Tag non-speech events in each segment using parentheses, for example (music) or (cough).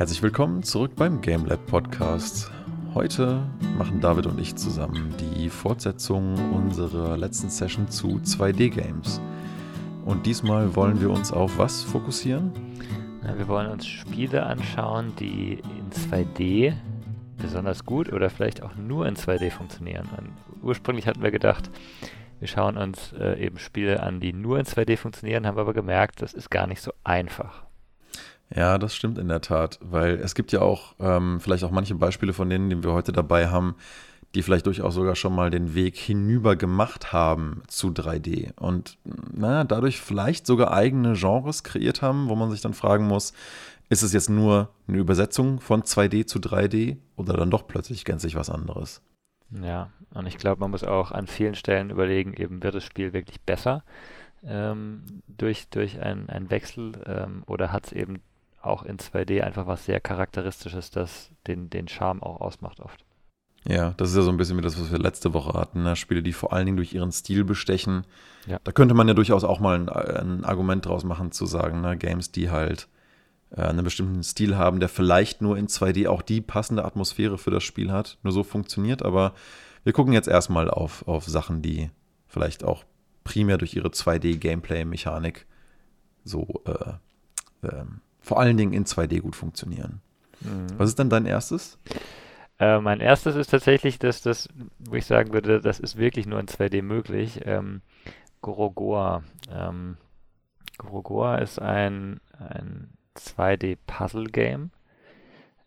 Herzlich willkommen zurück beim GameLab Podcast. Heute machen David und ich zusammen die Fortsetzung unserer letzten Session zu 2D-Games. Und diesmal wollen wir uns auf was fokussieren? Na, wir wollen uns Spiele anschauen, die in 2D besonders gut oder vielleicht auch nur in 2D funktionieren. Und ursprünglich hatten wir gedacht, wir schauen uns äh, eben Spiele an, die nur in 2D funktionieren, haben aber gemerkt, das ist gar nicht so einfach. Ja, das stimmt in der Tat, weil es gibt ja auch ähm, vielleicht auch manche Beispiele von denen, die wir heute dabei haben, die vielleicht durchaus sogar schon mal den Weg hinüber gemacht haben zu 3D und na, dadurch vielleicht sogar eigene Genres kreiert haben, wo man sich dann fragen muss, ist es jetzt nur eine Übersetzung von 2D zu 3D oder dann doch plötzlich gänzlich was anderes? Ja, und ich glaube, man muss auch an vielen Stellen überlegen, eben wird das Spiel wirklich besser ähm, durch, durch einen Wechsel ähm, oder hat es eben auch in 2D einfach was sehr Charakteristisches, das den, den Charme auch ausmacht oft. Ja, das ist ja so ein bisschen wie das, was wir letzte Woche hatten. Ne? Spiele, die vor allen Dingen durch ihren Stil bestechen. Ja. Da könnte man ja durchaus auch mal ein, ein Argument draus machen, zu sagen, ne? Games, die halt äh, einen bestimmten Stil haben, der vielleicht nur in 2D auch die passende Atmosphäre für das Spiel hat, nur so funktioniert. Aber wir gucken jetzt erstmal auf, auf Sachen, die vielleicht auch primär durch ihre 2D-Gameplay-Mechanik so äh, ähm, vor allen Dingen in 2D gut funktionieren. Mhm. Was ist denn dein erstes? Äh, mein erstes ist tatsächlich, dass das, wo ich sagen würde, das ist wirklich nur in 2D möglich. Ähm, Gorogoa. Ähm, Gorogoa ist ein, ein 2D-Puzzle-Game,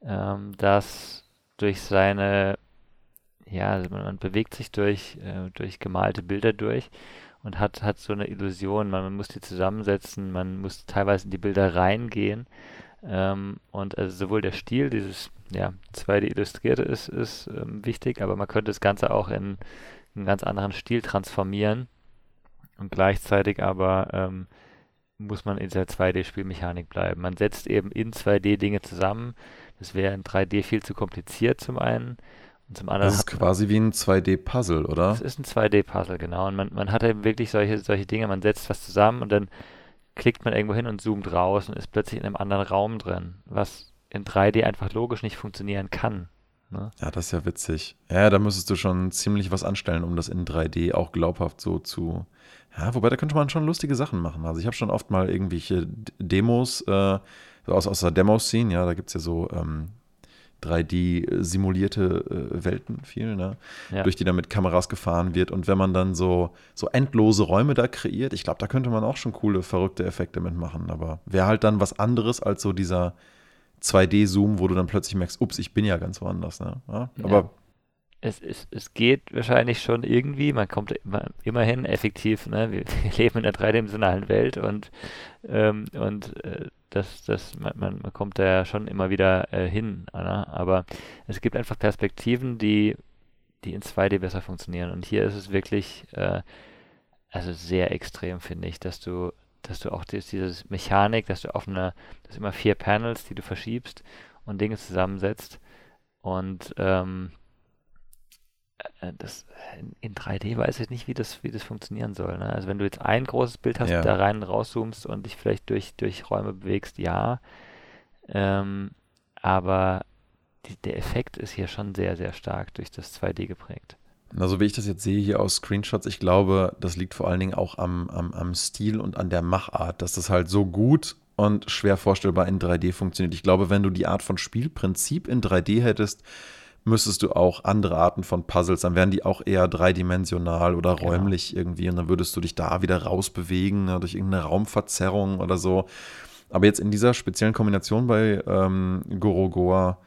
ähm, das durch seine, ja, also man, man bewegt sich durch, äh, durch gemalte Bilder durch und hat, hat so eine Illusion. Man, man muss die zusammensetzen, man muss teilweise in die Bilder reingehen. Ähm, und also sowohl der Stil, dieses ja, 2D Illustrierte ist, ist ähm, wichtig, aber man könnte das Ganze auch in einen ganz anderen Stil transformieren. Und gleichzeitig aber ähm, muss man in dieser 2D-Spielmechanik bleiben. Man setzt eben in 2D Dinge zusammen. Das wäre in 3D viel zu kompliziert zum einen. Und zum anderen das ist quasi wie ein 2D-Puzzle, oder? Das ist ein 2D-Puzzle, genau. Und man, man hat eben wirklich solche, solche Dinge, man setzt was zusammen und dann klickt man irgendwo hin und zoomt raus und ist plötzlich in einem anderen Raum drin, was in 3D einfach logisch nicht funktionieren kann. Ne? Ja, das ist ja witzig. Ja, da müsstest du schon ziemlich was anstellen, um das in 3D auch glaubhaft so zu. Ja, wobei da könnte man schon lustige Sachen machen. Also ich habe schon oft mal irgendwelche Demos äh, aus, aus der Demo-Scene, ja, da gibt es ja so ähm, 3D-simulierte äh, Welten viel, ne? Ja. durch die dann mit Kameras gefahren wird. Und wenn man dann so, so endlose Räume da kreiert, ich glaube, da könnte man auch schon coole, verrückte Effekte mitmachen. Aber wäre halt dann was anderes als so dieser 2D-Zoom, wo du dann plötzlich merkst, ups, ich bin ja ganz woanders. Ne? Ja, aber. Es, es, es geht wahrscheinlich schon irgendwie, man kommt immer, immerhin effektiv, ne? wir, (laughs) wir leben in einer dreidimensionalen Welt und, ähm, und äh, das, das, man, man, kommt da ja schon immer wieder äh, hin. Ne? Aber es gibt einfach Perspektiven, die, die in 2D besser funktionieren. Und hier ist es wirklich äh, also sehr extrem, finde ich, dass du, dass du auch dieses, dieses Mechanik, dass du auf eine, das immer vier Panels, die du verschiebst und Dinge zusammensetzt. Und ähm, äh, das, in 3D weiß ich nicht, wie das, wie das funktionieren soll. Ne? Also wenn du jetzt ein großes Bild hast, ja. da rein und rauszoomst und dich vielleicht durch, durch Räume bewegst, ja. Ähm, aber die, der Effekt ist hier schon sehr, sehr stark durch das 2D geprägt. Also wie ich das jetzt sehe hier aus Screenshots, ich glaube, das liegt vor allen Dingen auch am, am, am Stil und an der Machart, dass das halt so gut und schwer vorstellbar in 3D funktioniert. Ich glaube, wenn du die Art von Spielprinzip in 3D hättest, müsstest du auch andere Arten von Puzzles, dann wären die auch eher dreidimensional oder genau. räumlich genau. irgendwie und dann würdest du dich da wieder rausbewegen ne, durch irgendeine Raumverzerrung oder so. Aber jetzt in dieser speziellen Kombination bei ähm, Gorogoa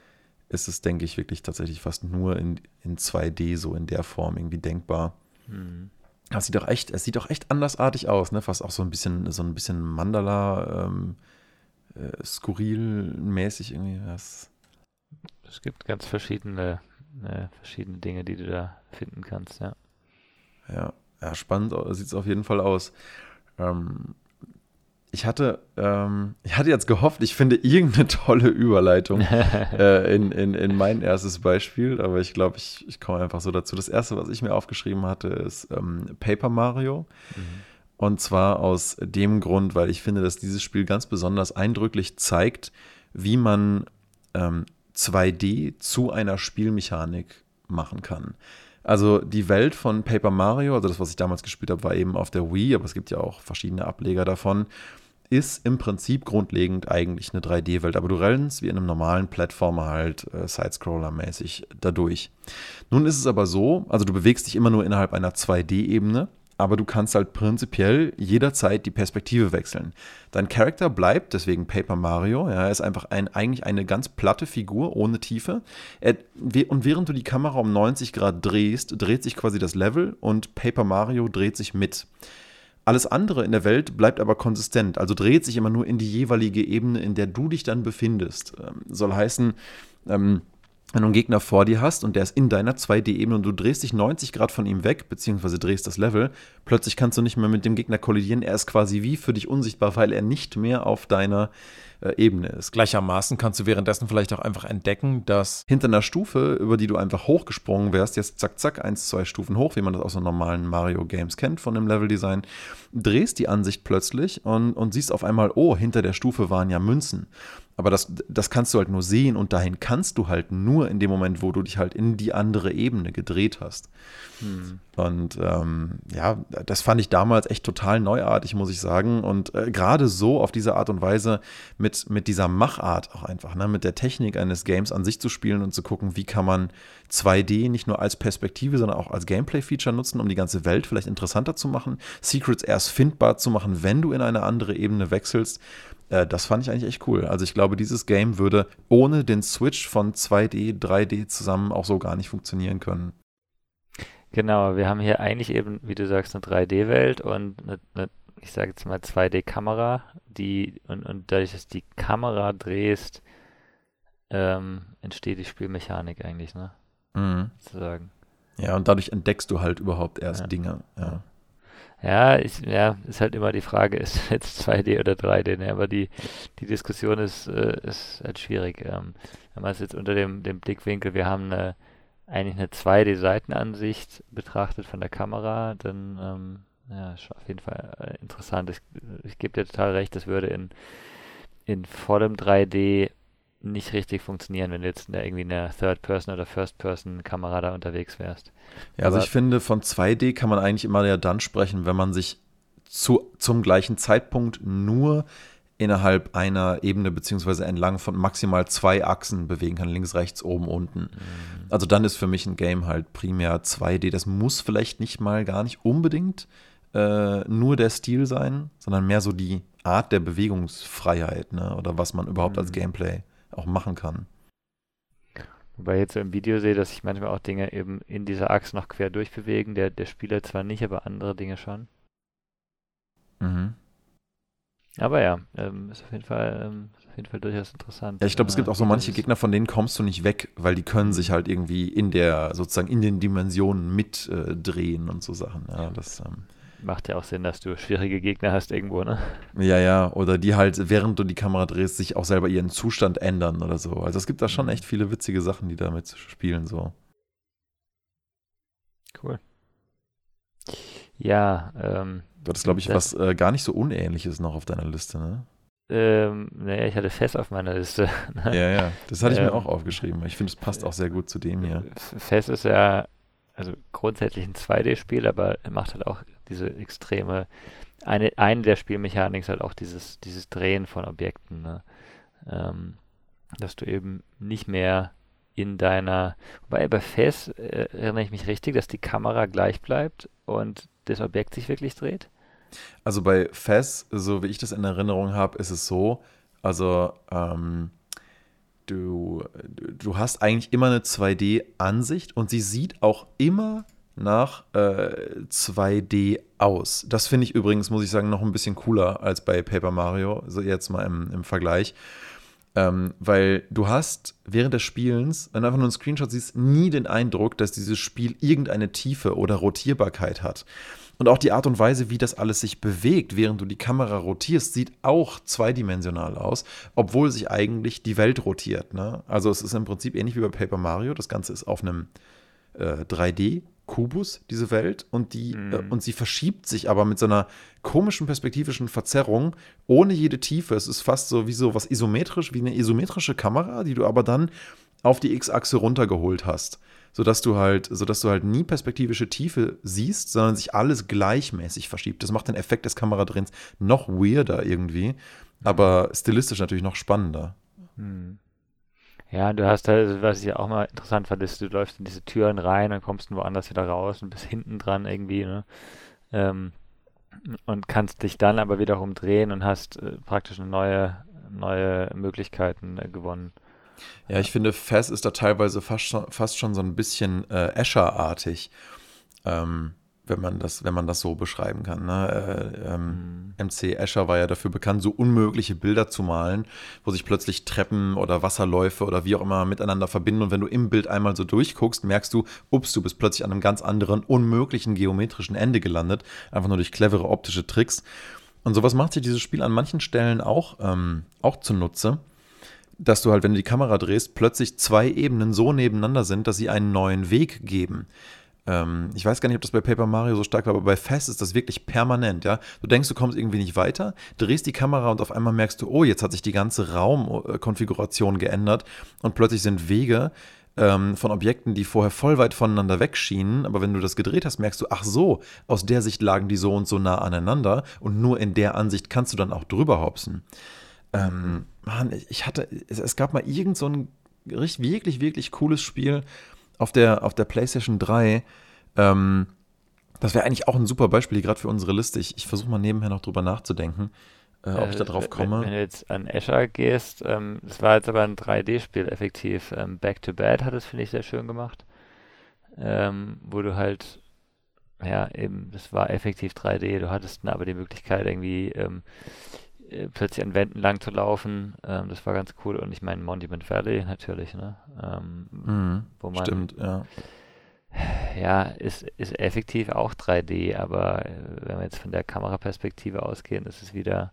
ist es, denke ich, wirklich tatsächlich fast nur in, in 2D so in der Form irgendwie denkbar. Mhm. Das sieht doch echt, es sieht doch echt andersartig aus, ne? Fast auch so ein bisschen, so ein bisschen Mandala, ähm, äh, skurril mäßig irgendwie. Das es gibt ganz verschiedene, äh, verschiedene Dinge, die du da finden kannst, ja. Ja, ja spannend sieht es auf jeden Fall aus. Ähm, ich hatte, ähm, ich hatte jetzt gehofft, ich finde irgendeine (laughs) tolle Überleitung (laughs) äh, in, in, in mein erstes Beispiel, aber ich glaube, ich, ich komme einfach so dazu. Das erste, was ich mir aufgeschrieben hatte, ist ähm, Paper Mario. Mhm. Und zwar aus dem Grund, weil ich finde, dass dieses Spiel ganz besonders eindrücklich zeigt, wie man ähm, 2D zu einer Spielmechanik machen kann. Also die Welt von Paper Mario, also das, was ich damals gespielt habe, war eben auf der Wii, aber es gibt ja auch verschiedene Ableger davon, ist im Prinzip grundlegend eigentlich eine 3D-Welt, aber du rennst wie in einem normalen Plattformer halt äh, Sidescroller-mäßig dadurch. Nun ist es aber so, also du bewegst dich immer nur innerhalb einer 2D-Ebene aber du kannst halt prinzipiell jederzeit die Perspektive wechseln. Dein Charakter bleibt, deswegen Paper Mario, ja, er ist einfach ein, eigentlich eine ganz platte Figur ohne Tiefe. Er, und während du die Kamera um 90 Grad drehst, dreht sich quasi das Level und Paper Mario dreht sich mit. Alles andere in der Welt bleibt aber konsistent, also dreht sich immer nur in die jeweilige Ebene, in der du dich dann befindest. Ähm, soll heißen, ähm, wenn du einen Gegner vor dir hast und der ist in deiner 2D-Ebene und du drehst dich 90 Grad von ihm weg, beziehungsweise drehst das Level, plötzlich kannst du nicht mehr mit dem Gegner kollidieren. Er ist quasi wie für dich unsichtbar, weil er nicht mehr auf deiner äh, Ebene ist. Gleichermaßen kannst du währenddessen vielleicht auch einfach entdecken, dass hinter einer Stufe, über die du einfach hochgesprungen wärst, jetzt zack, zack, eins, zwei Stufen hoch, wie man das aus so normalen Mario-Games kennt von dem Level-Design, drehst die Ansicht plötzlich und, und siehst auf einmal, oh, hinter der Stufe waren ja Münzen. Aber das, das kannst du halt nur sehen und dahin kannst du halt nur in dem Moment, wo du dich halt in die andere Ebene gedreht hast. Hm. Und ähm, ja, das fand ich damals echt total neuartig, muss ich sagen. Und äh, gerade so auf diese Art und Weise mit, mit dieser Machart auch einfach, ne, mit der Technik eines Games an sich zu spielen und zu gucken, wie kann man 2D nicht nur als Perspektive, sondern auch als Gameplay-Feature nutzen, um die ganze Welt vielleicht interessanter zu machen, Secrets erst findbar zu machen, wenn du in eine andere Ebene wechselst. Äh, das fand ich eigentlich echt cool. Also ich glaube, dieses Game würde ohne den Switch von 2D, 3D zusammen auch so gar nicht funktionieren können. Genau, wir haben hier eigentlich eben, wie du sagst, eine 3D-Welt und eine, eine, ich sage jetzt mal 2D-Kamera, die und, und dadurch, dass die Kamera drehst, ähm, entsteht die Spielmechanik eigentlich, ne? Mhm. Sozusagen. Ja, und dadurch entdeckst du halt überhaupt erst ja. Dinge, ja. Ja, ist, ja, ist halt immer die Frage, (laughs) ist jetzt 2D oder 3D, ne? aber die, die Diskussion ist, äh, ist halt schwierig. Ähm, wenn man es jetzt unter dem, dem Blickwinkel, wir haben eine, eigentlich eine 2D-Seitenansicht betrachtet von der Kamera, dann ähm, ja, auf jeden Fall äh, interessant. Ich, ich gebe dir total recht, das würde in, in vollem 3D nicht richtig funktionieren, wenn du jetzt irgendwie in der Third-Person- oder First-Person-Kamera da unterwegs wärst. Ja, also ich finde, von 2D kann man eigentlich immer ja dann sprechen, wenn man sich zu, zum gleichen Zeitpunkt nur innerhalb einer Ebene beziehungsweise entlang von maximal zwei Achsen bewegen kann, links, rechts, oben, unten. Mhm. Also dann ist für mich ein Game halt primär 2D. Das muss vielleicht nicht mal gar nicht unbedingt äh, nur der Stil sein, sondern mehr so die Art der Bewegungsfreiheit ne? oder was man überhaupt mhm. als Gameplay auch machen kann. Wobei ich jetzt so im Video sehe, dass sich manchmal auch Dinge eben in dieser Achse noch quer durchbewegen. Der, der Spieler zwar nicht, aber andere Dinge schon. Mhm. Aber ja, ähm, ist, auf jeden Fall, ähm, ist auf jeden Fall durchaus interessant. Ja, ich glaube, es gibt auch so manche Gegner, von denen kommst du nicht weg, weil die können sich halt irgendwie in der, sozusagen in den Dimensionen mitdrehen äh, und so Sachen. Ja, das ähm, macht ja auch Sinn, dass du schwierige Gegner hast irgendwo, ne? Ja, ja, oder die halt, während du die Kamera drehst, sich auch selber ihren Zustand ändern oder so. Also es gibt da schon mhm. echt viele witzige Sachen, die damit spielen, so. Cool. Ja, ähm. Du hattest, glaube ich, was äh, gar nicht so Unähnliches noch auf deiner Liste, ne? Ähm, naja, ich hatte Fest auf meiner Liste. (laughs) ja, ja, das hatte ich ähm, mir auch aufgeschrieben. Ich finde, es passt auch sehr gut zu dem hier. Fest ist ja, also grundsätzlich ein 2D-Spiel, aber er macht halt auch diese extreme, eine, eine der Spielmechaniken ist halt auch dieses, dieses Drehen von Objekten, ne? ähm, dass du eben nicht mehr in deiner, wobei bei FES äh, erinnere ich mich richtig, dass die Kamera gleich bleibt und das Objekt sich wirklich dreht? Also bei FES, so wie ich das in Erinnerung habe, ist es so, also ähm, du, du hast eigentlich immer eine 2D-Ansicht und sie sieht auch immer nach äh, 2D aus. Das finde ich übrigens, muss ich sagen, noch ein bisschen cooler als bei Paper Mario, so jetzt mal im, im Vergleich. Ähm, weil du hast während des Spielens, wenn du einfach nur einen Screenshot siehst, nie den Eindruck, dass dieses Spiel irgendeine Tiefe oder Rotierbarkeit hat. Und auch die Art und Weise, wie das alles sich bewegt, während du die Kamera rotierst, sieht auch zweidimensional aus, obwohl sich eigentlich die Welt rotiert. Ne? Also es ist im Prinzip ähnlich wie bei Paper Mario. Das Ganze ist auf einem äh, 3D Kubus, diese Welt, und die, Mhm. äh, und sie verschiebt sich aber mit so einer komischen perspektivischen Verzerrung, ohne jede Tiefe. Es ist fast so wie so was isometrisch, wie eine isometrische Kamera, die du aber dann auf die X-Achse runtergeholt hast. Sodass du halt, sodass du halt nie perspektivische Tiefe siehst, sondern sich alles gleichmäßig verschiebt. Das macht den Effekt des Kameradrehens noch weirder irgendwie, aber stilistisch natürlich noch spannender. Hm. Ja, du hast halt, was ich auch mal interessant fand, ist, du läufst in diese Türen rein und kommst dann woanders wieder raus und bist hinten dran irgendwie, ne? Ähm, und kannst dich dann aber wiederum drehen und hast äh, praktisch neue, neue Möglichkeiten äh, gewonnen. Ja, ich finde, Faz ist da teilweise fast schon, fast schon so ein bisschen äh, Escher-artig, ähm, wenn, man das, wenn man das so beschreiben kann. Ne? Äh, ähm, MC Escher war ja dafür bekannt, so unmögliche Bilder zu malen, wo sich plötzlich Treppen oder Wasserläufe oder wie auch immer miteinander verbinden. Und wenn du im Bild einmal so durchguckst, merkst du, ups, du bist plötzlich an einem ganz anderen, unmöglichen geometrischen Ende gelandet, einfach nur durch clevere optische Tricks. Und sowas macht sich dieses Spiel an manchen Stellen auch, ähm, auch zunutze dass du halt, wenn du die Kamera drehst, plötzlich zwei Ebenen so nebeneinander sind, dass sie einen neuen Weg geben. Ähm, ich weiß gar nicht, ob das bei Paper Mario so stark war, aber bei Fast ist das wirklich permanent, ja. Du denkst, du kommst irgendwie nicht weiter, drehst die Kamera und auf einmal merkst du, oh, jetzt hat sich die ganze Raumkonfiguration geändert und plötzlich sind Wege ähm, von Objekten, die vorher voll weit voneinander wegschienen, aber wenn du das gedreht hast, merkst du, ach so, aus der Sicht lagen die so und so nah aneinander und nur in der Ansicht kannst du dann auch drüber hopsen. Ähm, Mann, ich hatte, es, es gab mal irgend so ein richtig, wirklich, wirklich cooles Spiel auf der, auf der PlayStation 3. Ähm, das wäre eigentlich auch ein super Beispiel, gerade für unsere Liste. Ich, ich versuche mal nebenher noch drüber nachzudenken, äh, ob ich da drauf wenn, komme. Wenn du jetzt an Escher gehst, ähm, das war jetzt aber ein 3D-Spiel effektiv. Ähm, Back to Bad hat es, finde ich, sehr schön gemacht. Ähm, wo du halt, ja, eben, das war effektiv 3D. Du hattest dann aber die Möglichkeit, irgendwie ähm, äh, plötzlich an Wänden lang zu laufen. Ähm, das war ganz cool. Und ich meine, Monument Valley natürlich, ne? Ähm, Mhm, wo man, Stimmt, ja. ja, ist, ist effektiv auch 3D, aber äh, wenn wir jetzt von der Kameraperspektive ausgehen, ist es wieder,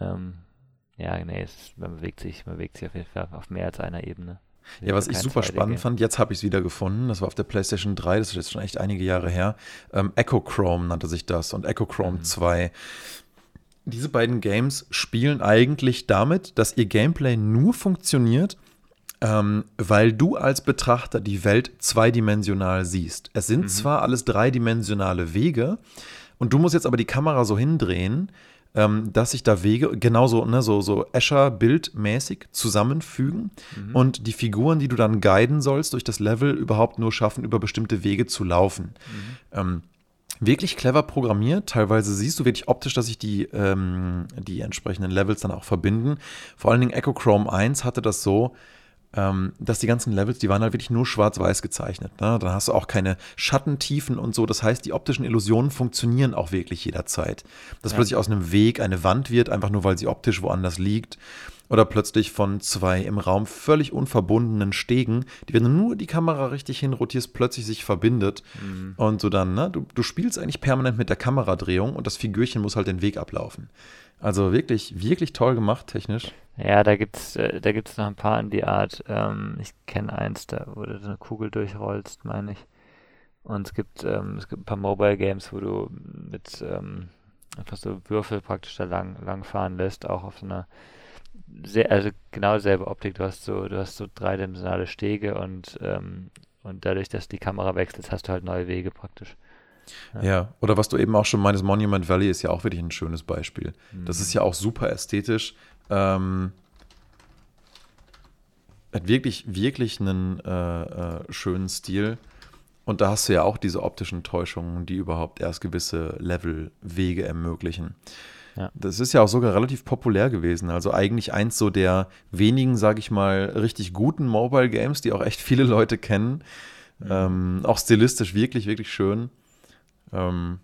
ähm, ja, nee, es man bewegt sich, man bewegt sich auf jeden Fall auf mehr als einer Ebene. Ja, was ich super 2D spannend fand, jetzt habe ich es wieder gefunden. Das war auf der PlayStation 3, das ist jetzt schon echt einige Jahre her. Ähm, Echo Chrome nannte sich das und Echo Chrome Mhm. 2. Diese beiden Games spielen eigentlich damit, dass ihr Gameplay nur funktioniert, ähm, weil du als Betrachter die Welt zweidimensional siehst. Es sind zwar alles dreidimensionale Wege und du musst jetzt aber die Kamera so hindrehen, ähm, dass sich da Wege genauso, ne, so, so Escher-bildmäßig zusammenfügen und die Figuren, die du dann guiden sollst durch das Level, überhaupt nur schaffen, über bestimmte Wege zu laufen. Ähm, wirklich clever programmiert. Teilweise siehst du wirklich optisch, dass sich die, ähm, die entsprechenden Levels dann auch verbinden. Vor allen Dingen Echo Chrome 1 hatte das so, ähm, dass die ganzen Levels, die waren halt wirklich nur schwarz-weiß gezeichnet. Ne? Dann hast du auch keine Schattentiefen und so. Das heißt, die optischen Illusionen funktionieren auch wirklich jederzeit. Dass Ja. plötzlich aus einem Weg eine Wand wird, einfach nur weil sie optisch woanders liegt. Oder plötzlich von zwei im Raum völlig unverbundenen Stegen, die, wenn du nur die Kamera richtig hinrotierst, plötzlich sich verbindet. Mhm. Und so dann, ne, du, du spielst eigentlich permanent mit der Kameradrehung und das Figürchen muss halt den Weg ablaufen. Also wirklich, wirklich toll gemacht, technisch. Ja, da gibt's, äh, da gibt's noch ein paar in die Art. Ähm, ich kenne eins, da wo du so eine Kugel durchrollst, meine ich. Und es gibt, ähm, es gibt ein paar Mobile Games, wo du mit ähm, einfach so Würfel praktisch da lang, lang fahren lässt, auch auf so einer sehr, also genau dieselbe Optik. Du hast so, du hast so dreidimensionale Stege und ähm, und dadurch, dass die Kamera wechselt, hast du halt neue Wege praktisch. Ja. Ja. oder was du eben auch schon meinst, Monument Valley ist ja auch wirklich ein schönes Beispiel. Das ist ja auch super ästhetisch. Ähm, hat wirklich, wirklich einen äh, äh, schönen Stil. Und da hast du ja auch diese optischen Täuschungen, die überhaupt erst gewisse Levelwege ermöglichen. Ja. Das ist ja auch sogar relativ populär gewesen. Also eigentlich eins so der wenigen, sage ich mal, richtig guten Mobile Games, die auch echt viele Leute kennen. Ähm, auch stilistisch wirklich, wirklich schön. Ähm,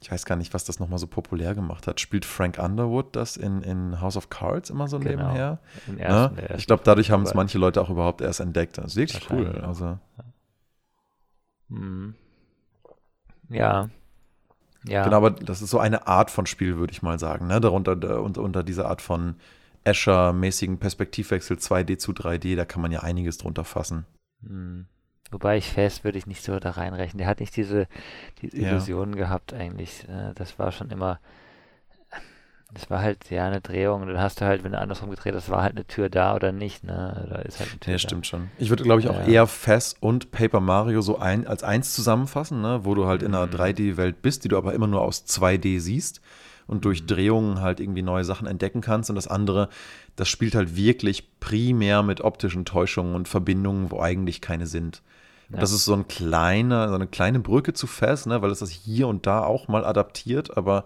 ich weiß gar nicht, was das nochmal so populär gemacht hat. Spielt Frank Underwood das in, in House of Cards immer so Genau. nebenher? Ne? ersten, der Ich glaube, dadurch haben es manche Leute auch überhaupt erst entdeckt. Das ist wirklich cool. Also, Mhm. Ja. Ja. Genau, aber das ist so eine Art von Spiel, würde ich mal sagen. Ne? Darunter, da, unter, unter dieser Art von Escher-mäßigen Perspektivwechsel 2D zu 3D, da kann man ja einiges drunter fassen. Hm. Wobei ich fest würde ich nicht so da reinrechnen. Der hat nicht diese, diese Ja. Illusionen gehabt eigentlich. Äh, Das war schon immer, das war halt ja eine Drehung. Und dann hast du halt, wenn du andersrum gedreht hast, war halt eine Tür da oder nicht. Ne? Da ist halt eine Tür Ja, da. stimmt schon. Ich würde, glaube ich, auch Ja. eher Fess und Paper Mario so ein, als eins zusammenfassen, ne? wo du halt in einer Mhm. 3D-Welt bist, die du aber immer nur aus 2D siehst und durch Mhm. Drehungen halt irgendwie neue Sachen entdecken kannst. Und das andere, das spielt halt wirklich primär mit optischen Täuschungen und Verbindungen, wo eigentlich keine sind. Und Ja. Das ist so ein kleiner, so eine kleine Brücke zu Fess, ne? weil es das hier und da auch mal adaptiert, aber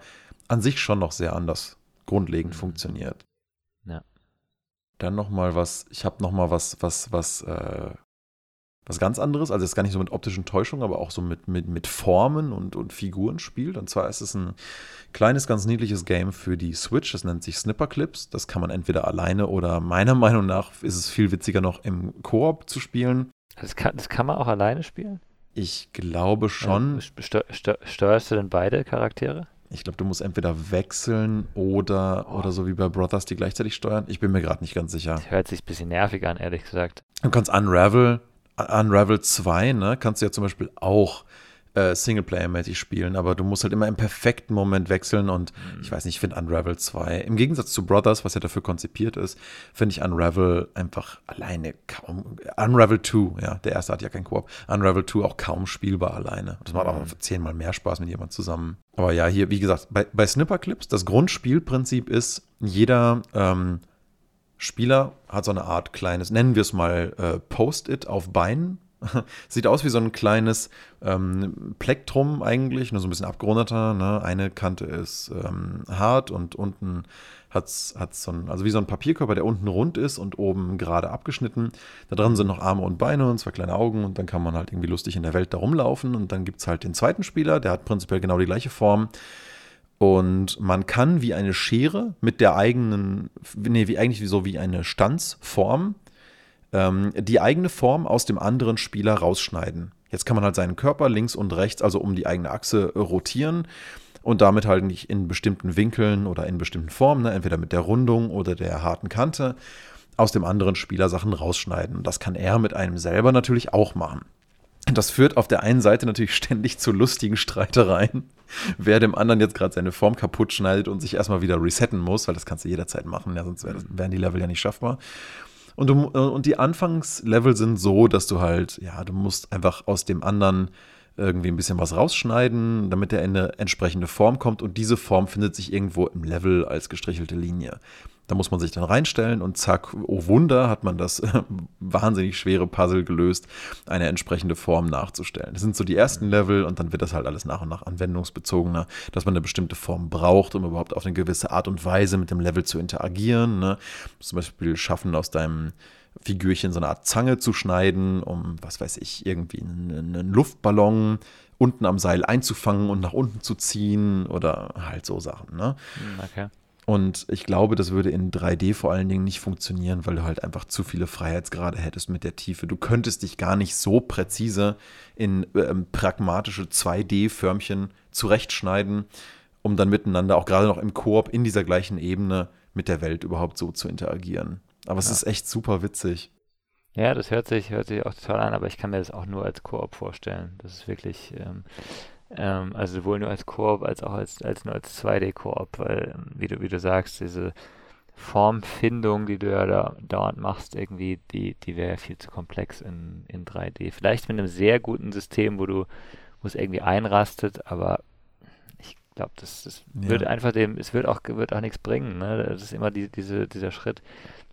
an sich schon noch sehr anders grundlegend Mhm. funktioniert. Ja. Dann noch mal was, ich habe noch mal was, was, was, äh, was ganz anderes, also jetzt gar nicht so mit optischen Täuschungen, aber auch so mit, mit, mit Formen und, und Figuren spielt. Und zwar ist es ein kleines, ganz niedliches Game für die Switch, das nennt sich Snipper Clips. Das kann man entweder alleine oder meiner (laughs) Meinung nach ist es viel witziger noch im Koop zu spielen. Das kann, das kann man auch alleine spielen? Ich glaube schon. Also, steu- steu- steuerst du denn beide Charaktere? Ich glaube, du musst entweder wechseln oder, oder so wie bei Brothers, die gleichzeitig steuern. Ich bin mir gerade nicht ganz sicher. Das hört sich ein bisschen nervig an, ehrlich gesagt. Du kannst Unravel, Unravel 2, ne, kannst du ja zum Beispiel auch äh, Singleplayer-mäßig spielen, aber du musst halt immer im perfekten Moment wechseln und ich weiß nicht, ich finde Unravel 2, im Gegensatz zu Brothers, was ja dafür konzipiert ist, finde ich Unravel einfach alleine kaum, Unravel 2, ja, der erste hat ja kein Koop, Unravel 2 auch kaum spielbar alleine. Das macht auch Mhm. zehnmal mehr Spaß mit jemand zusammen. Aber ja, hier, wie gesagt, bei, bei Snipper Clips, das Grundspielprinzip ist, jeder ähm, Spieler hat so eine Art kleines, nennen wir es mal äh, Post-it auf Beinen. (laughs) Sieht aus wie so ein kleines ähm, Plektrum eigentlich, nur so ein bisschen abgerundeter. Ne? Eine Kante ist ähm, hart und unten hat es so ein, also wie so ein Papierkörper, der unten rund ist und oben gerade abgeschnitten. Da dran sind noch Arme und Beine und zwei kleine Augen und dann kann man halt irgendwie lustig in der Welt da rumlaufen. Und dann gibt es halt den zweiten Spieler, der hat prinzipiell genau die gleiche Form. Und man kann wie eine Schere mit der eigenen, nee, wie eigentlich so wie eine Stanzform, ähm, die eigene Form aus dem anderen Spieler rausschneiden. Jetzt kann man halt seinen Körper links und rechts, also um die eigene Achse, äh, rotieren und damit halt nicht in bestimmten Winkeln oder in bestimmten Formen, ne, entweder mit der Rundung oder der harten Kante, aus dem anderen Spieler Sachen rausschneiden. Und das kann er mit einem selber natürlich auch machen. Das führt auf der einen Seite natürlich (laughs) ständig zu lustigen Streitereien, (laughs) wer dem anderen jetzt gerade seine Form kaputt schneidet und sich erstmal wieder resetten muss, weil das kannst du jederzeit machen, ja, sonst wären die Level ja nicht schaffbar. Und, du, und die Anfangslevel sind so, dass du halt, ja, du musst einfach aus dem anderen irgendwie ein bisschen was rausschneiden, damit er in eine entsprechende Form kommt und diese Form findet sich irgendwo im Level als gestrichelte Linie. Da muss man sich dann reinstellen und zack, oh Wunder, hat man das wahnsinnig schwere Puzzle gelöst, eine entsprechende Form nachzustellen. Das sind so die ersten Level und dann wird das halt alles nach und nach anwendungsbezogener, dass man eine bestimmte Form braucht, um überhaupt auf eine gewisse Art und Weise mit dem Level zu interagieren. Ne? Zum Beispiel schaffen aus deinem Figürchen so eine Art Zange zu schneiden, um, was weiß ich, irgendwie einen, einen Luftballon unten am Seil einzufangen und nach unten zu ziehen oder halt so Sachen. Ne? Hm, Okay. Und ich glaube, das würde in 3D vor allen Dingen nicht funktionieren, weil du halt einfach zu viele Freiheitsgrade hättest mit der Tiefe. Du könntest dich gar nicht so präzise in ähm, pragmatische 2D-Förmchen zurechtschneiden, um dann miteinander, auch gerade noch im Koop, in dieser gleichen Ebene mit der Welt überhaupt so zu interagieren. Aber es Ja. ist echt super witzig. Ja, das hört sich, hört sich auch total an, aber ich kann mir das auch nur als Koop vorstellen. Das ist wirklich, ähm, ähm, also sowohl nur als Koop als auch als, als nur als 2D-Koop, weil, ähm, wie du, wie du sagst, diese Formfindung, die du ja da dauernd machst, irgendwie, die, die wäre viel zu komplex in, in 3D. Vielleicht mit einem sehr guten System, wo du, wo es irgendwie einrastet, aber ich glaube, das, das Ja. wird einfach dem, es wird auch, wird auch nichts bringen, ne? Das ist immer die, diese, dieser Schritt.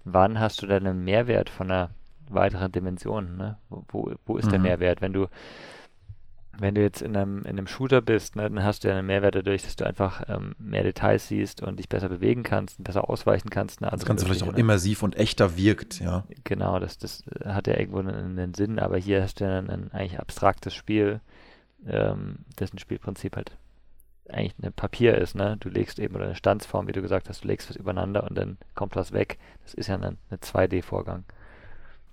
Wann hast du denn einen Mehrwert von einer weiteren Dimension, ne? Wo, wo, wo ist der Mhm. Mehrwert? Wenn du, wenn du jetzt in einem, in einem Shooter bist, ne, dann hast du ja einen Mehrwert dadurch, dass du einfach ähm, mehr Details siehst und dich besser bewegen kannst, und besser ausweichen kannst. Eine Das Ganze vielleicht auch ne? immersiv und echter wirkt, ja. Genau, das, das hat ja irgendwo einen, einen Sinn, aber hier hast du ja ein, ein eigentlich abstraktes Spiel, ähm, dessen Spielprinzip halt eigentlich ein Papier ist, ne? Du legst eben, oder eine Standsform, wie du gesagt hast, du legst was übereinander und dann kommt was weg. Das ist ja ein, ein 2D-Vorgang.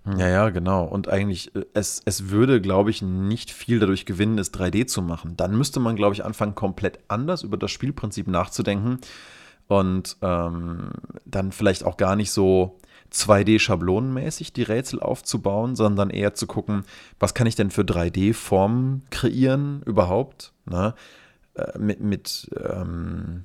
Ja, ja, genau. Und eigentlich, äh, es, es würde, glaube ich, nicht viel dadurch gewinnen, es 3D zu machen. Dann müsste man, glaube ich, anfangen, komplett anders über das Spielprinzip nachzudenken. und ähm, dann vielleicht auch gar nicht so 2D-Schablonenmäßig die Rätsel aufzubauen, sondern eher zu gucken, was kann ich denn für 3D-Formen kreieren überhaupt, ne? Äh, mit, mit ähm,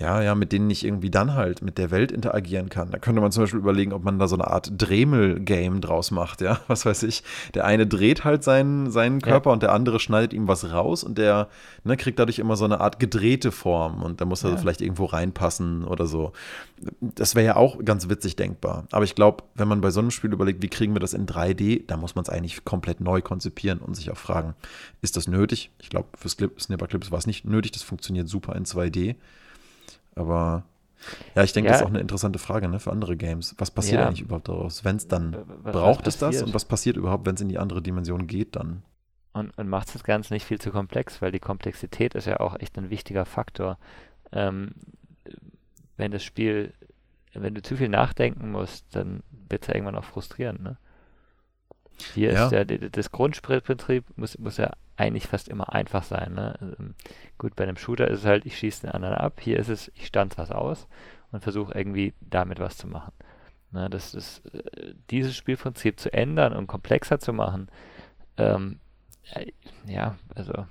ja, ja, mit denen ich irgendwie dann halt mit der Welt interagieren kann. Da könnte man zum Beispiel überlegen, ob man da so eine Art Dremel-Game draus macht, ja, (laughs) was weiß ich. Der eine dreht halt seinen, seinen Körper ja. und der andere schneidet ihm was raus und der ne, kriegt dadurch immer so eine Art gedrehte Form und da muss er ja. vielleicht irgendwo reinpassen oder so. Das wäre ja auch ganz witzig denkbar. Aber ich glaube, wenn man bei so einem Spiel überlegt, wie kriegen wir das in 3D, da muss man es eigentlich komplett neu konzipieren und sich auch fragen, ist das nötig? Ich glaube, für Snipper Clips war es nicht nötig, das funktioniert super in 2D. Aber ja, ich denke, ja. das ist auch eine interessante Frage ne, für andere Games. Was passiert ja. eigentlich überhaupt daraus? Wenn es dann, was, braucht was es das? Und was passiert überhaupt, wenn es in die andere Dimension geht dann? Und, und macht das Ganze nicht viel zu komplex, weil die Komplexität ist ja auch echt ein wichtiger Faktor. Ähm, wenn das Spiel, wenn du zu viel nachdenken musst, dann wird es ja irgendwann auch frustrierend. Ne? Hier ja. ist ja das Grundprinzip muss, muss ja eigentlich fast immer einfach sein. Ne? Ähm, gut, bei einem Shooter ist es halt, ich schieße den anderen ab. Hier ist es, ich stanze was aus und versuche irgendwie damit was zu machen. Ne? Das ist, äh, dieses Spielprinzip zu ändern und komplexer zu machen, ähm, ja, also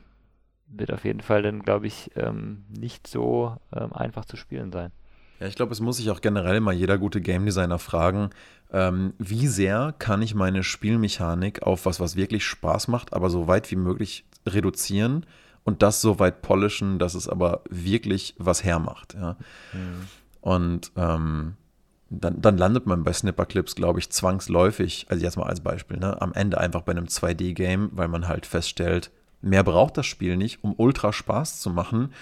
wird auf jeden Fall dann, glaube ich, ähm, nicht so ähm, einfach zu spielen sein. Ja, ich glaube, es muss sich auch generell mal jeder gute Game Designer fragen, ähm, wie sehr kann ich meine Spielmechanik auf was, was wirklich Spaß macht, aber so weit wie möglich reduzieren und das so weit polischen, dass es aber wirklich was hermacht. Ja? Mhm. Und ähm, dann, dann, landet man bei Snipper-Clips, glaube ich, zwangsläufig, also jetzt mal als Beispiel, ne, am Ende einfach bei einem 2D-Game, weil man halt feststellt, mehr braucht das Spiel nicht, um ultra Spaß zu machen.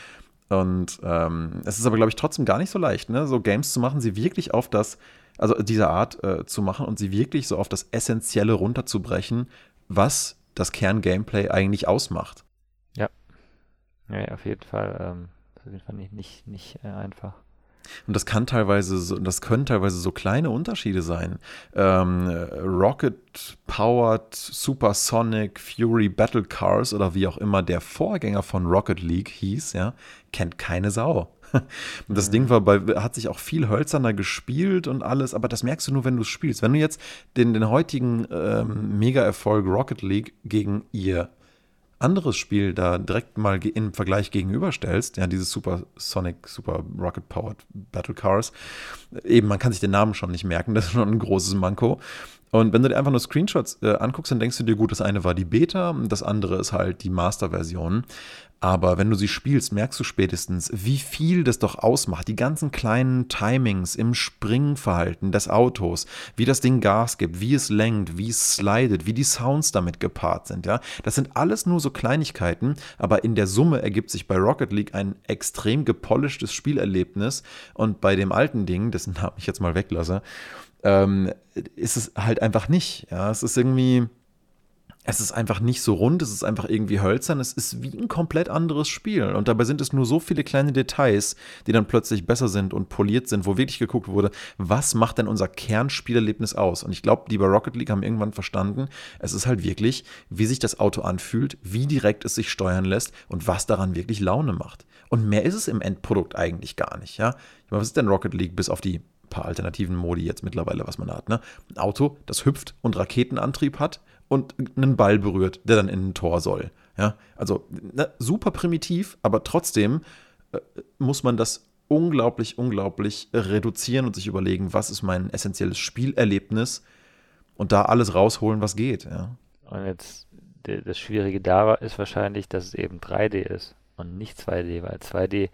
Und ähm, es ist aber, glaube ich, trotzdem gar nicht so leicht, ne? so Games zu machen, sie wirklich auf das also dieser Art äh, zu machen und sie wirklich so auf das Essentielle runterzubrechen, was das Kern-Gameplay eigentlich ausmacht. Ja. Ja, auf jeden Fall. Ähm, auf jeden Fall nicht, nicht, nicht äh, einfach. Und das kann teilweise so, das können teilweise so kleine Unterschiede sein. Ähm, Rocket Powered Supersonic Fury Battle Cars oder wie auch immer der Vorgänger von Rocket League hieß, ja, kennt keine Sau. (laughs) Und das mhm. Ding war bei, hat sich auch viel hölzerner gespielt und alles, aber das merkst du nur, wenn du es spielst. Wenn du jetzt den, den heutigen ähm, Mega-Erfolg Rocket League gegen ihr anderes Spiel da direkt mal im Vergleich gegenüberstellst, ja, dieses Super Sonic, Super Rocket Powered Battle Cars, eben, man kann sich den Namen schon nicht merken, das ist schon ein großes Manko. Und wenn du dir einfach nur Screenshots äh, anguckst, dann denkst du dir, gut, das eine war die Beta, das andere ist halt die Master-Version. Aber wenn du sie spielst, merkst du spätestens, wie viel das doch ausmacht. Die ganzen kleinen Timings im Springverhalten des Autos, wie das Ding Gas gibt, wie es lenkt, wie es slidet, wie die Sounds damit gepaart sind. Ja, das sind alles nur so Kleinigkeiten, aber in der Summe ergibt sich bei Rocket League ein extrem gepolischtes Spielerlebnis. Und bei dem alten Ding, dessen Namen ich jetzt mal weglasse, ähm, ist es halt einfach nicht. Ja, es ist irgendwie es ist einfach nicht so rund, es ist einfach irgendwie hölzern, es ist wie ein komplett anderes Spiel. Und dabei sind es nur so viele kleine Details, die dann plötzlich besser sind und poliert sind, wo wirklich geguckt wurde, was macht denn unser Kernspielerlebnis aus? Und ich glaube, die bei Rocket League haben irgendwann verstanden, es ist halt wirklich, wie sich das Auto anfühlt, wie direkt es sich steuern lässt und was daran wirklich Laune macht. Und mehr ist es im Endprodukt eigentlich gar nicht, ja. Ich meine, was ist denn Rocket League bis auf die paar alternativen Modi jetzt mittlerweile, was man hat. Ne? Ein Auto, das hüpft und Raketenantrieb hat und einen Ball berührt, der dann in ein Tor soll. Ja, also ne, super primitiv, aber trotzdem äh, muss man das unglaublich, unglaublich reduzieren und sich überlegen, was ist mein essentielles Spielerlebnis und da alles rausholen, was geht. Ja. Und jetzt das Schwierige da ist wahrscheinlich, dass es eben 3D ist und nicht 2D, weil 2D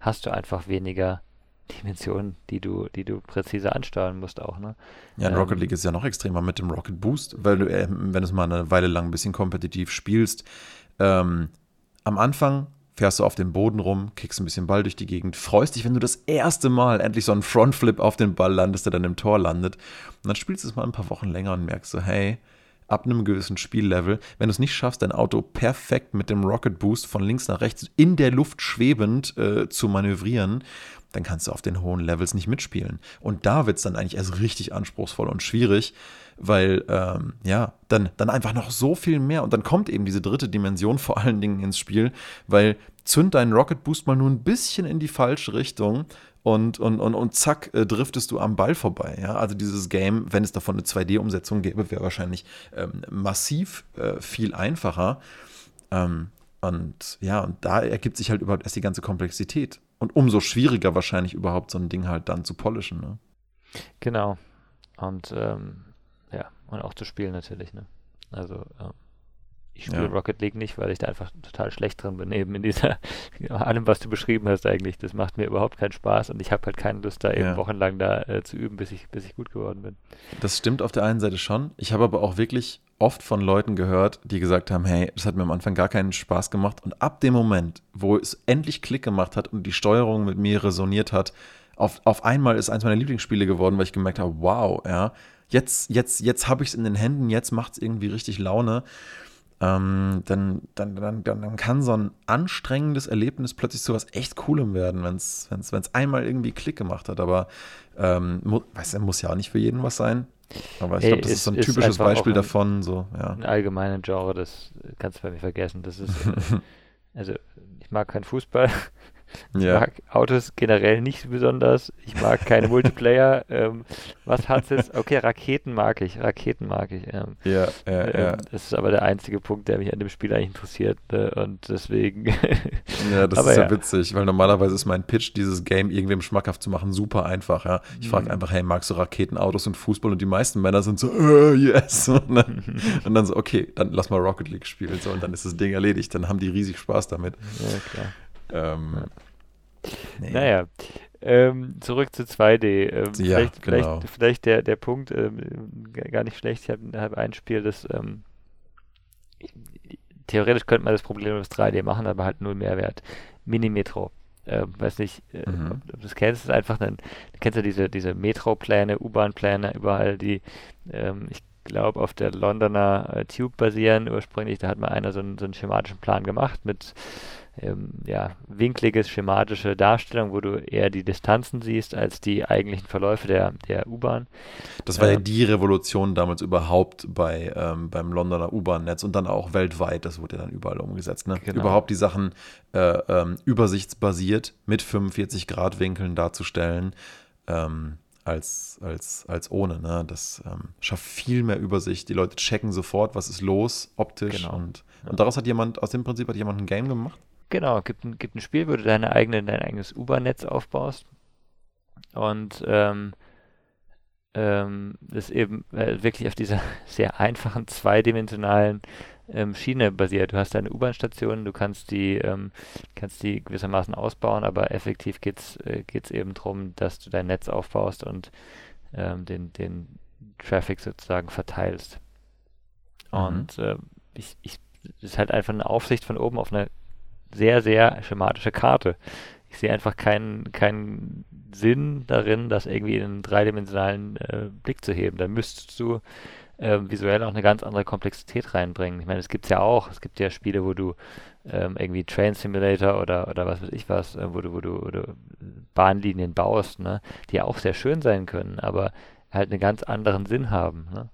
hast du einfach weniger Dimensionen, die du, die du präzise ansteuern musst auch, ne? Ja, in ähm, Rocket League ist ja noch extremer mit dem Rocket Boost, weil du, äh, wenn du es mal eine Weile lang ein bisschen kompetitiv spielst, ähm, am Anfang fährst du auf dem Boden rum, kickst ein bisschen Ball durch die Gegend, freust dich, wenn du das erste Mal endlich so einen Frontflip auf den Ball landest, der dann im Tor landet. Und dann spielst du es mal ein paar Wochen länger und merkst so, hey, ab einem gewissen Spiellevel, wenn du es nicht schaffst, dein Auto perfekt mit dem Rocket Boost von links nach rechts in der Luft schwebend äh, zu manövrieren, dann kannst du auf den hohen Levels nicht mitspielen. Und da wird es dann eigentlich erst richtig anspruchsvoll und schwierig. weil ähm, ja, dann, dann einfach noch so viel mehr und dann kommt eben diese dritte Dimension vor allen Dingen ins Spiel, weil zünd deinen Rocket Boost mal nur ein bisschen in die falsche Richtung und, und, und, und zack, äh, driftest du am Ball vorbei. Ja? Also dieses Game, wenn es davon eine 2D-Umsetzung gäbe, wäre wahrscheinlich ähm, massiv äh, viel einfacher. Ähm, und ja, und da ergibt sich halt überhaupt erst die ganze Komplexität. Und umso schwieriger wahrscheinlich überhaupt so ein Ding halt dann zu polischen. Ne? Genau. Und ähm, ja, und auch zu spielen natürlich. Ne? Also ähm, ich spiele ja. Rocket League nicht, weil ich da einfach total schlecht drin bin, eben in dieser, (laughs) allem, was du beschrieben hast eigentlich. Das macht mir überhaupt keinen Spaß und ich habe halt keine Lust, da eben ja. wochenlang da äh, zu üben, bis ich, bis ich gut geworden bin. Das stimmt auf der einen Seite schon. Ich habe aber auch wirklich oft von Leuten gehört, die gesagt haben, hey, das hat mir am Anfang gar keinen Spaß gemacht. Und ab dem Moment, wo es endlich Klick gemacht hat und die Steuerung mit mir resoniert hat, auf, auf einmal ist eins meiner Lieblingsspiele geworden, weil ich gemerkt habe, wow, ja, jetzt, jetzt, jetzt habe ich es in den Händen, jetzt macht es irgendwie richtig Laune ähm, dann, dann, dann, dann kann so ein anstrengendes Erlebnis plötzlich zu was echt Coolem werden, wenn es einmal irgendwie Klick gemacht hat. Aber ähm, mu weißt du, muss ja auch nicht für jeden was sein. Aber ich glaube, das ist, ist so ein typisches Beispiel ein, davon. So, ja. Ein allgemeiner Genre, das kannst du bei mir vergessen. Das ist, (laughs) also ich mag keinen Fußball. Ich ja. mag Autos generell nicht besonders. Ich mag keine (laughs) Multiplayer. ähm, was hat es? Okay, Raketen mag ich. Raketen mag ich. Ähm, ja, ja, ähm, ja. Das ist aber der einzige Punkt, der mich an dem Spiel eigentlich interessiert. Ne? Und deswegen. (laughs) ja, das ist ja, ja, witzig, weil normalerweise ist mein Pitch, dieses Game irgendwem schmackhaft zu machen, super einfach. Ja? Ich frage mhm. einfach, hey, magst du Raketen, Autos und Fußball? Und die meisten Männer sind so, uh, yes. (laughs) Und dann, und dann so, okay, dann lass mal Rocket League spielen. So, und dann ist das Ding erledigt. Dann haben die riesig Spaß damit. Ja, klar. Ähm, nee. Naja, ähm, zurück zu 2D. Ähm, ja, vielleicht, genau. vielleicht, vielleicht, der, der Punkt, ähm, gar nicht schlecht. Ich habe hab ein Spiel, das ähm, theoretisch könnte man das Problem mit 3D machen, aber halt null Mehrwert. Mini-Metro. Äh, weiß nicht, äh, mhm. ob, ob du das kennst, ist einfach ein, du kennst ja diese, diese Metro-Pläne, U-Bahn-Pläne, überall, die, ähm, ich glaube, auf der Londoner äh, Tube basieren ursprünglich. Da hat mal einer so einen, so einen schematischen Plan gemacht mit ähm, ja, winkliges, schematische Darstellung, wo du eher die Distanzen siehst als die eigentlichen Verläufe der, der U-Bahn. Das war ähm, ja die Revolution damals überhaupt bei, ähm, beim Londoner U-Bahn-Netz und dann auch weltweit. Das wurde ja dann überall umgesetzt. Ne? Genau. Überhaupt die Sachen äh, ähm, übersichtsbasiert mit 45 Grad Winkeln darzustellen. Ähm, als, als, als ohne. Ne? Das ähm, schafft viel mehr Übersicht. Die Leute checken sofort, was ist los, optisch. Genau. Und, und daraus hat jemand, aus dem Prinzip hat jemand ein Game gemacht? Genau, gibt ein, gibt ein Spiel, wo du deine eigene, dein eigenes U-Bahn-Netz aufbaust. Und ähm, ähm, das eben äh, wirklich auf dieser (laughs) sehr einfachen zweidimensionalen ähm, Schiene basiert. Du hast deine U-Bahn-Stationen, du kannst die, ähm, kannst die gewissermaßen ausbauen, aber effektiv geht es äh, geht's eben darum, dass du dein Netz aufbaust und ähm, den, den Traffic sozusagen verteilst. Mhm. Und äh, ich, ich, das ist halt einfach eine Aufsicht von oben auf eine sehr, sehr schematische Karte. Ich sehe einfach keinen, keinen Sinn darin, das irgendwie in einen dreidimensionalen äh, Blick zu heben. Da müsstest du äh, visuell auch eine ganz andere Komplexität reinbringen. Ich meine, es gibt ja auch. Es gibt ja Spiele, wo du ähm, irgendwie Train Simulator oder, oder was weiß ich was, äh, wo, du, wo, du, wo du Bahnlinien baust, ne, die auch sehr schön sein können, aber halt einen ganz anderen Sinn haben. Ne?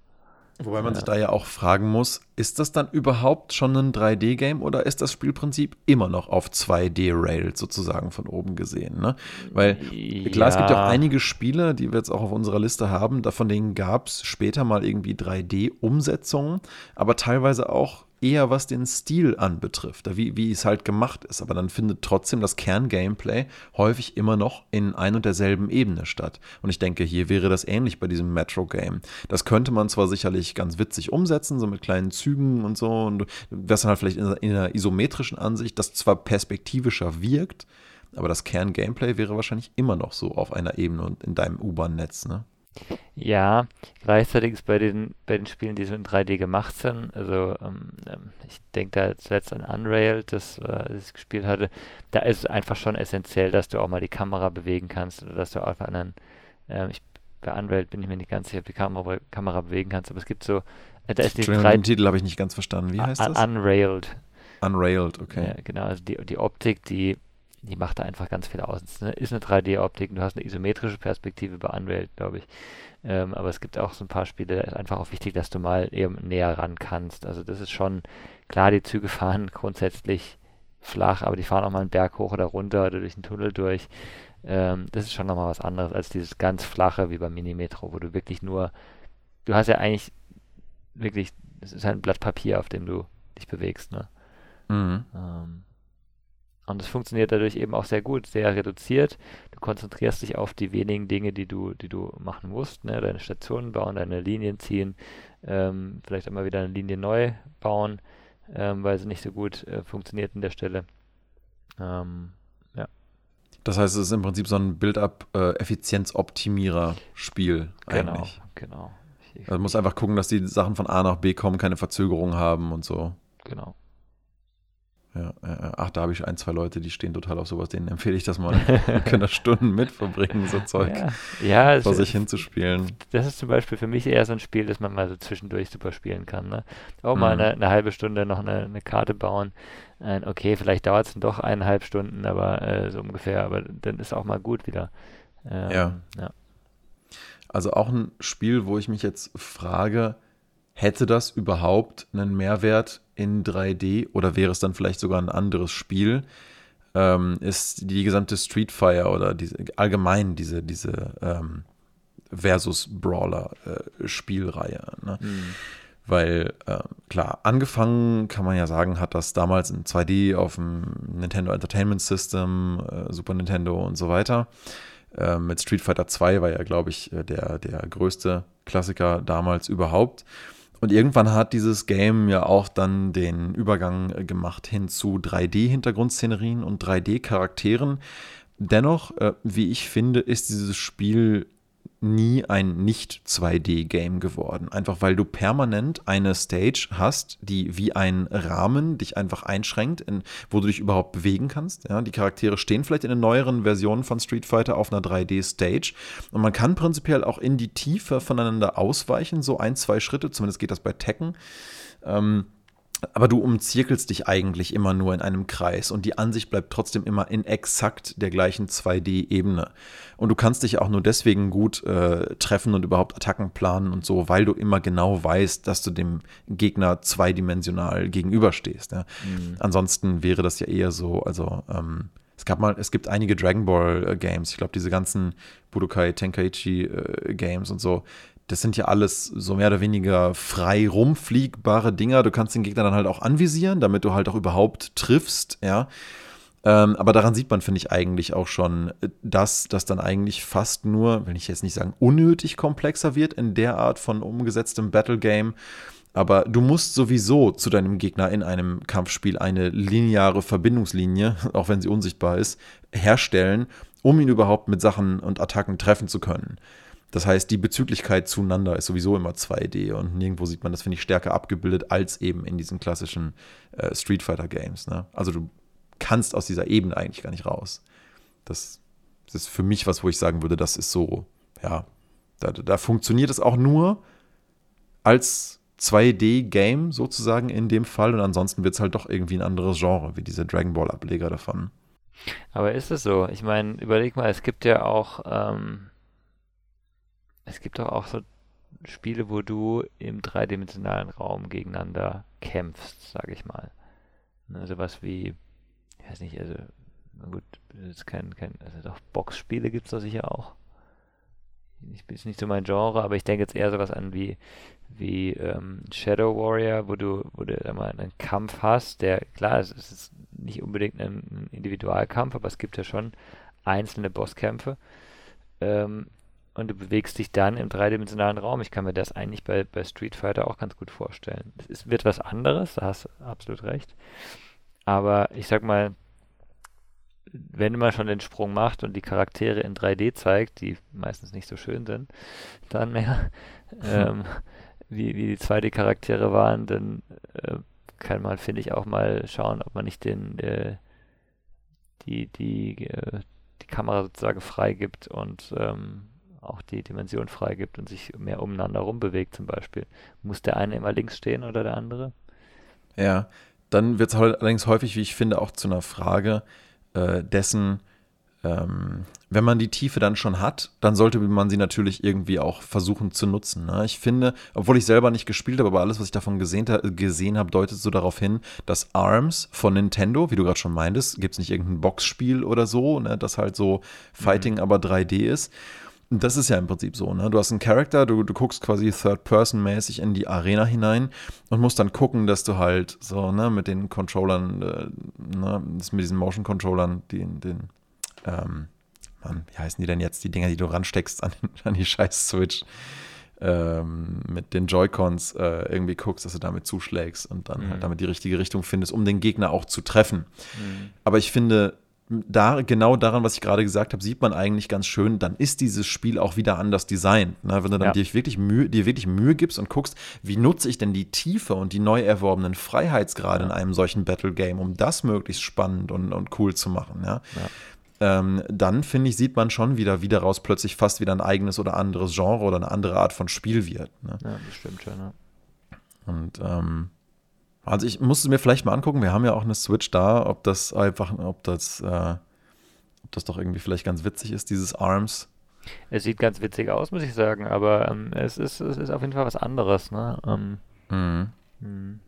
Wobei man ja. sich da ja auch fragen muss, ist das dann überhaupt schon ein 3D-Game oder ist das Spielprinzip immer noch auf 2D-Rails sozusagen von oben gesehen? Ne? Weil ja. klar, es gibt ja auch einige Spiele, die wir jetzt auch auf unserer Liste haben, davon denen gab es später mal irgendwie 3D-Umsetzungen, aber teilweise auch eher was den Stil anbetrifft, wie, wie es halt gemacht ist. Aber dann findet trotzdem das Kern-Gameplay häufig immer noch in ein und derselben Ebene statt. Und ich denke, hier wäre das ähnlich bei diesem Metro-Game. Das könnte man zwar sicherlich ganz witzig umsetzen, so mit kleinen Zügen und so, und das dann halt vielleicht in, in einer isometrischen Ansicht, das zwar perspektivischer wirkt, aber das Kern-Gameplay wäre wahrscheinlich immer noch so auf einer Ebene und in deinem U-Bahn-Netz, ne? Ja, gleichzeitig ist bei den, bei den Spielen, die so in 3D gemacht sind, also ähm, ähm, ich denke da zuletzt an Unrail, das, äh, das ich gespielt hatte, da ist es einfach schon essentiell, dass du auch mal die Kamera bewegen kannst oder dass du auf einen, äh, ich, bei Unrail bin ich mir nicht ganz sicher, ob die Kamera, Kamera bewegen kannst, aber es gibt so, äh, da ist die den Titel habe ich nicht ganz verstanden, wie heißt das? Unrailed. Unrailed, okay. Ja, genau, also die, die Optik, die die macht da einfach ganz viel aus. Es ist eine 3D-Optik, du hast eine isometrische Perspektive bei Unreal, glaube ich. Ähm, aber es gibt auch so ein paar Spiele, da ist einfach auch wichtig, dass du mal eben näher ran kannst. Also das ist schon, klar, die Züge (laughs) fahren grundsätzlich flach, aber die fahren auch mal einen Berg hoch oder runter oder durch einen Tunnel durch. Ähm, das ist schon nochmal was anderes als dieses ganz flache wie beim Minimetro, wo du wirklich nur, du hast ja eigentlich wirklich, es ist halt ein Blatt Papier, auf dem du dich bewegst, ne? Mhm. Ähm, und es funktioniert dadurch eben auch sehr gut, sehr reduziert. Du konzentrierst dich auf die wenigen Dinge, die du, die du machen musst, ne? deine Stationen bauen, deine Linien ziehen, ähm, vielleicht einmal wieder eine Linie neu bauen, ähm, weil sie nicht so gut äh, funktioniert an der Stelle. Ähm, ja. Das heißt, es ist im Prinzip so ein Build-up-Effizienzoptimierer-Spiel äh, genau, eigentlich. Genau, genau. Also muss einfach gucken, dass die Sachen von A nach B kommen, keine Verzögerung haben und so. Genau. Ja, ach, da habe ich ein, zwei Leute, die stehen total auf sowas. Denen empfehle ich das mal. Die können da Stunden mit verbringen, so (laughs) Zeug ja, ja, vor sich hinzuspielen. Das ist zum Beispiel für mich eher so ein Spiel, das man mal so zwischendurch super spielen kann. Ne? Auch mal mhm. eine, eine, halbe Stunde noch eine, eine Karte bauen. Äh, okay, vielleicht dauert es dann doch eineinhalb Stunden, aber äh, so ungefähr. Aber dann ist auch mal gut wieder. Ähm, ja. ja. Also auch ein Spiel, wo ich mich jetzt frage, hätte das überhaupt einen Mehrwert in 3D oder wäre es dann vielleicht sogar ein anderes Spiel? Ähm, ist die gesamte Street Fire oder diese, allgemein diese, diese ähm, Versus Brawler äh, Spielreihe. Ne? Mhm. Weil, äh, klar, angefangen kann man ja sagen, hat das damals in 2D auf dem Nintendo Entertainment System, äh, Super Nintendo und so weiter. Äh, mit Street Fighter 2 war ja, glaube ich, äh, der, der größte Klassiker damals überhaupt. Und irgendwann hat dieses Game ja auch dann den Übergang äh, gemacht hin zu 3D-Hintergrundszenerien und 3D-Charakteren. Dennoch, äh, wie ich finde, ist dieses Spiel nie ein Nicht-2D-Game geworden. Einfach weil du permanent eine Stage hast, die wie ein Rahmen dich einfach einschränkt, in, wo du dich überhaupt bewegen kannst. Ja, die Charaktere stehen vielleicht in den neueren Versionen von Street Fighter auf einer 3D-Stage und man kann prinzipiell auch in die Tiefe voneinander ausweichen, so ein, zwei Schritte, zumindest geht das bei Tekken. Ähm, aber du umzirkelst dich eigentlich immer nur in einem Kreis und die Ansicht bleibt trotzdem immer in exakt der gleichen 2D-Ebene. Und du kannst dich auch nur deswegen gut äh, treffen und überhaupt Attacken planen und so, weil du immer genau weißt, dass du dem Gegner zweidimensional gegenüberstehst. Ja? Mhm. Ansonsten wäre das ja eher so, also ähm, es gab mal, es gibt einige Dragon Ball äh, Games, ich glaube, diese ganzen Budokai Tenkaichi äh, Games und so, das sind ja alles so mehr oder weniger frei rumfliegbare Dinger. Du kannst den Gegner dann halt auch anvisieren, damit du halt auch überhaupt triffst, ja. Ähm, aber daran sieht man, finde ich, eigentlich auch schon, dass das dann eigentlich fast nur, will ich jetzt nicht sagen, unnötig komplexer wird in der Art von umgesetztem Battle Game. Aber du musst sowieso zu deinem Gegner in einem Kampfspiel eine lineare Verbindungslinie, (laughs) auch wenn sie unsichtbar ist, herstellen, um ihn überhaupt mit Sachen und Attacken treffen zu können. Das heißt, die Bezüglichkeit zueinander ist sowieso immer 2D und nirgendwo sieht man das, finde ich, stärker abgebildet als eben in diesen klassischen äh, Street Fighter Games. Ne? Also du kannst aus dieser Ebene eigentlich gar nicht raus. Das, das, ist für mich was, wo ich sagen würde, das ist so, ja, da, da funktioniert es auch nur als 2D-Game sozusagen in dem Fall und ansonsten wird es halt doch irgendwie ein anderes Genre, wie diese Dragon Ball-Ableger davon. Aber ist es so? Ich meine, überleg mal, es gibt ja auch ähm, es gibt doch auch so Spiele, wo du im dreidimensionalen Raum gegeneinander kämpfst, sage ich mal. Ne, sowas wie, ich weiß nicht, also, gut, ist kein, kein, also doch Boxspiele gibt es da sicher auch. Ich bin nicht so mein Genre, aber ich denke jetzt eher sowas an wie, wie ähm, Shadow Warrior, wo du, wo du mal einen Kampf hast, der, klar, es ist nicht unbedingt ein, ein Individualkampf, aber es gibt ja schon einzelne Bosskämpfe. Ähm, und du bewegst dich dann im dreidimensionalen Raum. Ich kann mir das eigentlich bei, bei Street Fighter auch ganz gut vorstellen. Es wird was anderes, da hast du absolut recht. Aber ich sag mal, wenn man schon den Sprung macht und die Charaktere in 3D zeigt, die meistens nicht so schön sind, dann mehr, (laughs) ähm, wie, wie die 2D-Charaktere waren, dann äh, kann man, finde ich, auch mal schauen, ob man nicht den, äh, die, die, äh, die Kamera sozusagen freigibt und ähm, auch die Dimension freigibt und sich mehr umeinander rumbewegt zum Beispiel. Muss der eine immer links stehen oder der andere? Ja, dann wird es allerdings häufig, wie ich finde, auch zu einer Frage, äh, dessen, ähm, wenn man die Tiefe dann schon hat, dann sollte man sie natürlich irgendwie auch versuchen zu nutzen. Ne? Ich finde, obwohl ich selber nicht gespielt habe, aber alles, was ich davon gesehen, gesehen habe, deutet so darauf hin, dass ARMS von Nintendo, wie du gerade schon meintest, gibt es nicht irgendein Boxspiel oder so, ne, das halt so Fighting, mhm. aber 3D ist. Das ist ja im Prinzip so, ne? Du hast einen Charakter, du, du guckst quasi Third-Person-mäßig in die Arena hinein und musst dann gucken, dass du halt so, ne, mit den Controllern, äh, ne, mit diesen Motion-Controllern, die, den, ähm, Mann, wie heißen die denn jetzt, die Dinger, die du ransteckst an, an die scheiß Switch, ähm, mit den Joy-Cons äh, irgendwie guckst, dass du damit zuschlägst und dann halt mhm. halt damit die richtige Richtung findest, um den Gegner auch zu treffen. Mhm. Aber ich finde, da, genau daran, was ich gerade gesagt habe, sieht man eigentlich ganz schön, dann ist dieses Spiel auch wieder anders designt. Ne? Wenn du dann ja. dir, wirklich Mühe, dir wirklich Mühe gibst und guckst, wie nutze ich denn die Tiefe und die neu erworbenen Freiheitsgrade ja. in einem solchen Battle Game, um das möglichst spannend und, und cool zu machen. Ja? Ähm, dann finde ich, sieht man schon wieder, wie daraus plötzlich fast wieder ein eigenes oder anderes Genre oder eine andere Art von Spiel wird. Ne? Ja, bestimmt schon. Ja. Und ähm, also ich muss es mir vielleicht mal angucken. Wir haben ja auch eine Switch da, ob das einfach, ob das, äh, ob das doch irgendwie vielleicht ganz witzig ist, dieses ARMS. Es sieht ganz witzig aus, muss ich sagen, aber ähm, es, ist, es ist auf jeden Fall was anderes. Ne? Ähm, mhm. Mhm.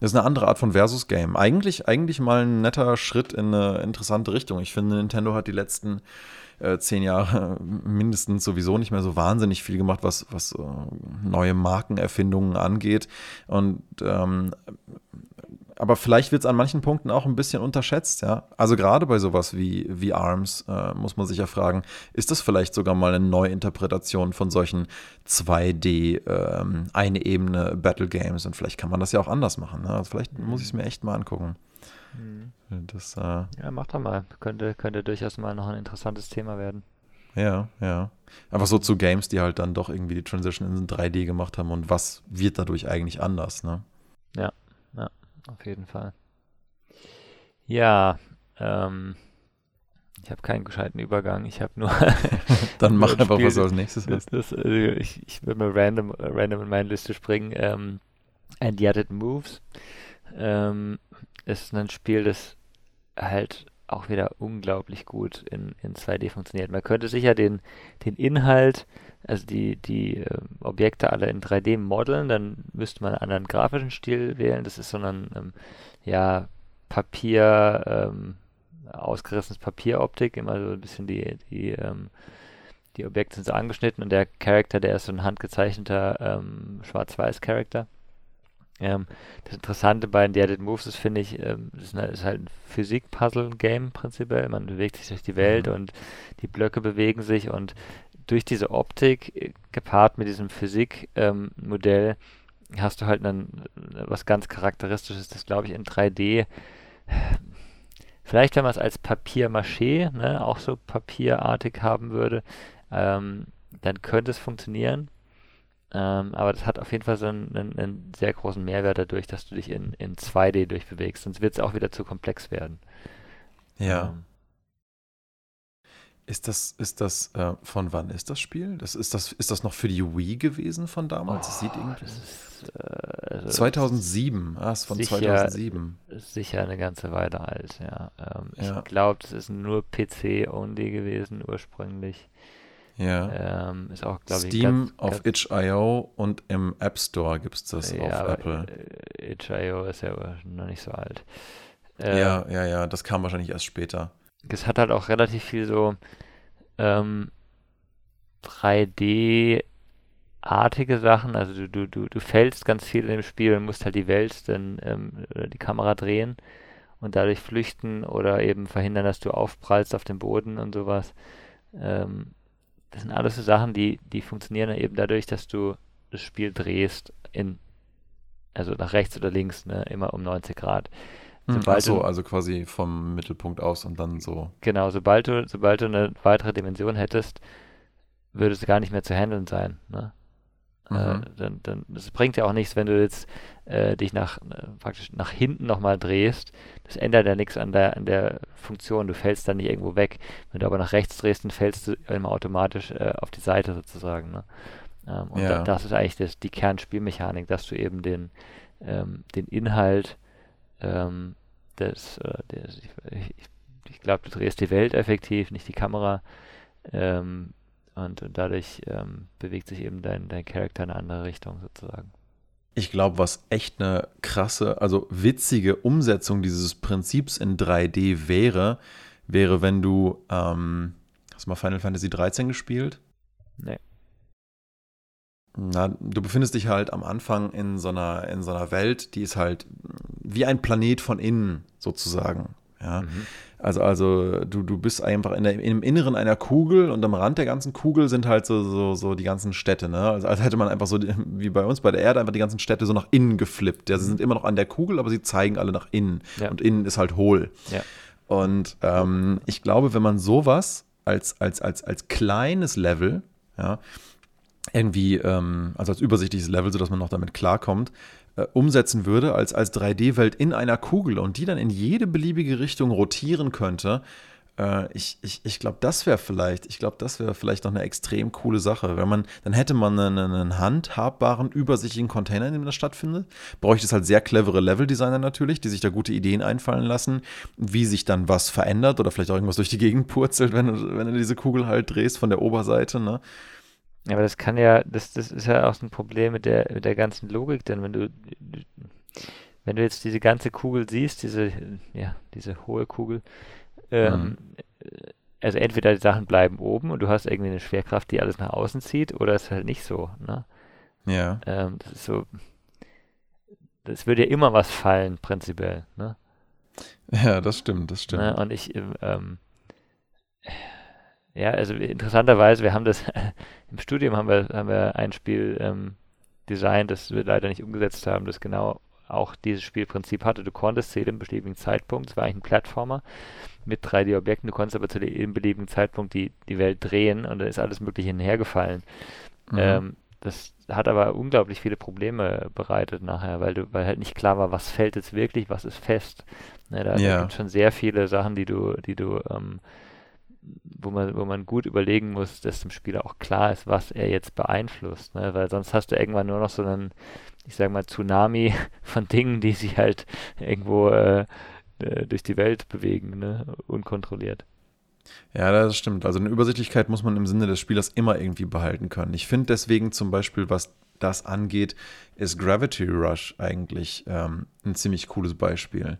Das ist eine andere Art von Versus-Game. Eigentlich, eigentlich mal ein netter Schritt in eine interessante Richtung. Ich finde, Nintendo hat die letzten äh, zehn Jahre (laughs) mindestens sowieso nicht mehr so wahnsinnig viel gemacht, was, was äh, neue Markenerfindungen angeht. Und ähm, aber vielleicht wird es an manchen Punkten auch ein bisschen unterschätzt, ja. Also gerade bei sowas wie, wie ARMS äh, muss man sich ja fragen, ist das vielleicht sogar mal eine Neuinterpretation von solchen 2D, ähm, eine Ebene Battle Games und vielleicht kann man das ja auch anders machen. Ne? Also vielleicht muss ich es mir echt mal angucken. Mhm. Das, äh, ja, mach doch mal. Könnte, könnte durchaus mal noch ein interessantes Thema werden. Ja, ja. Aber so zu Games, die halt dann doch irgendwie die Transition in 3D gemacht haben und was wird dadurch eigentlich anders, ne? Ja, ja, auf jeden Fall. Ja, ähm, ich habe keinen gescheiten Übergang. Ich habe nur. (laughs) Dann mach (laughs) einfach, was du als nächstes hast. Das, also ich, ich will mal random, random in meine Liste springen. Ähm, And Yet It Moves. Ähm, ist ein Spiel, das halt auch wieder unglaublich gut in, in 2D funktioniert. Man könnte sicher den, den Inhalt, also die, die äh, Objekte alle in 3D modeln, dann müsste man einen anderen grafischen Stil wählen. Das ist so ein, ähm, ja, Papier, ähm, ausgerissenes Papieroptik, immer so ein bisschen die, die, ähm, die Objekte sind so angeschnitten und der Charakter, der ist so ein handgezeichneter ähm, Schwarz-Weiß-Charakter. Ähm, das Interessante bei The Edit Moves ist, finde ich, ähm, ist, eine, ist, halt ein Physik-Puzzle-Game prinzipiell. Man bewegt sich durch die Welt mhm. und die Blöcke bewegen sich und durch diese Optik äh, gepaart mit diesem Physik-Modell ähm, hast du halt einen, was ganz charakteristisches, das glaube ich in 3D Vielleicht, wenn man es als Papier-Maché, ne, auch so papierartig haben würde, ähm, dann könnte es funktionieren. Ähm, aber das hat auf jeden Fall so einen, einen, einen, sehr großen Mehrwert dadurch, dass du dich in, in 2D durchbewegst. Sonst wird es auch wieder zu komplex werden. Ja. Ähm. Ist das, ist das, äh, von wann ist das Spiel? Das, ist, das, ist das noch für die Wii gewesen von damals? Oh, das sieht irgendwie. Das ist, äh, also 2007, ah, ist von sicher, 2007. Sicher eine ganze Weile alt, ja. Ähm, ja. Ich glaube, das ist nur PC-only gewesen ursprünglich. Ja. Ähm, ist auch, glaube ich, Steam ganz, auf itch.io und im App Store gibt es das ja, auf Apple. Äh, itch.io ist ja noch nicht so alt. Äh, ja, ja, ja, das kam wahrscheinlich erst später. Es hat halt auch relativ viel so ähm, 3D-artige Sachen. Also du, du, du, du fällst ganz viel in dem Spiel und musst halt die Welt dann ähm, die Kamera drehen und dadurch flüchten oder eben verhindern, dass du aufprallst auf dem Boden und sowas. Ähm, das sind alles so Sachen, die, die funktionieren eben dadurch, dass du das Spiel drehst in, also nach rechts oder links, ne, immer um 90 Grad. Hm, sobald so, also quasi vom Mittelpunkt aus und dann so. Genau, sobald du, sobald du eine weitere Dimension hättest, würde es gar nicht mehr zu handeln sein. Ne? Äh, mhm. Äh, dann, dann, das bringt ja auch nichts, wenn du jetzt äh, dich nach äh, praktisch nach hinten nochmal drehst. Das ändert ja nichts an der, an der Funktion. Du fällst dann nicht irgendwo weg. Wenn du aber nach rechts drehst, dann fällst du immer automatisch äh, auf die Seite sozusagen. Ne? Ähm, und ja. da, das ist eigentlich das, die Kernspielmechanik, dass du eben den, ähm, den Inhalt ähm, des, des ich, ich, ich glaube, du drehst die Welt effektiv, nicht die Kamera. Ähm, und, und, dadurch ähm, bewegt sich eben dein, dein Charakter in eine andere Richtung sozusagen. Ich glaube, was echt eine krasse, also witzige Umsetzung dieses Prinzips in 3D wäre, wäre, wenn du, ähm, hast du mal Final Fantasy 13 gespielt? Nee. Na, du befindest dich halt am Anfang in so einer, in so einer Welt, die ist halt wie ein Planet von innen sozusagen. Ja. Mhm. Also, also du, du bist einfach in der, im Inneren einer Kugel und am Rand der ganzen Kugel sind halt so, so, so die ganzen Städte. Ne? Also als hätte man einfach so, wie bei uns bei der Erde, einfach die ganzen Städte so nach innen geflippt. Ja, sie sind immer noch an der Kugel, aber sie zeigen alle nach innen. Ja. Und innen ist halt hohl. Ja. Und ähm, ich glaube, wenn man sowas als, als, als, als kleines Level, ja, irgendwie, ähm, also als übersichtliches Level, sodass man noch damit klarkommt, äh, umsetzen würde als, als 3D-Welt in einer Kugel und die dann in jede beliebige Richtung rotieren könnte, äh, ich, ich, ich glaube, das wäre vielleicht, ich glaube, das wäre vielleicht noch eine extrem coole Sache. Wenn man, dann hätte man einen, einen handhabbaren, übersichtlichen Container, in dem das stattfindet. Bräuchte es halt sehr clevere Level-Designer natürlich, die sich da gute Ideen einfallen lassen, wie sich dann was verändert oder vielleicht auch irgendwas durch die Gegend purzelt, wenn du, wenn du diese Kugel halt drehst von der Oberseite, ne? Aber das kann ja, das, das ist ja auch ein Problem mit der, mit der ganzen Logik, denn wenn du, wenn du jetzt diese ganze Kugel siehst, diese, ja, diese hohe Kugel, ähm, mhm. also entweder die Sachen bleiben oben und du hast irgendwie eine Schwerkraft, die alles nach außen zieht, oder es ist halt nicht so, ne? Ja. Ähm, das ist so, das würde ja immer was fallen, prinzipiell, ne? Ja, das stimmt, das stimmt. Ne? Und ich, ähm, ja, also interessanterweise, wir haben das (laughs) im Studium haben wir, haben wir ein Spiel ähm, designt, das wir leider nicht umgesetzt haben, das genau auch dieses Spielprinzip hatte. Du konntest zu jedem beliebigen Zeitpunkt, es war eigentlich ein Plattformer mit 3D-Objekten, du konntest aber zu jedem beliebigen Zeitpunkt die, die Welt drehen und dann ist alles Mögliche hinhergefallen. Mhm. Ähm, das hat aber unglaublich viele Probleme bereitet nachher, weil du, weil halt nicht klar war, was fällt jetzt wirklich, was ist fest. Ne, da, ja. gibt es schon sehr viele Sachen, die du, die du ähm, wo man, wo man gut überlegen muss, dass dem Spieler auch klar ist, was er jetzt beeinflusst, ne? weil sonst hast du irgendwann nur noch so einen, ich sag mal, Tsunami (laughs) von Dingen, die sich halt irgendwo äh, äh, durch die Welt bewegen, ne? unkontrolliert. Ja, das stimmt. Also eine Übersichtlichkeit muss man im Sinne des Spielers immer irgendwie behalten können. Ich finde deswegen zum Beispiel, was das angeht, ist Gravity Rush eigentlich ähm, ein ziemlich cooles Beispiel.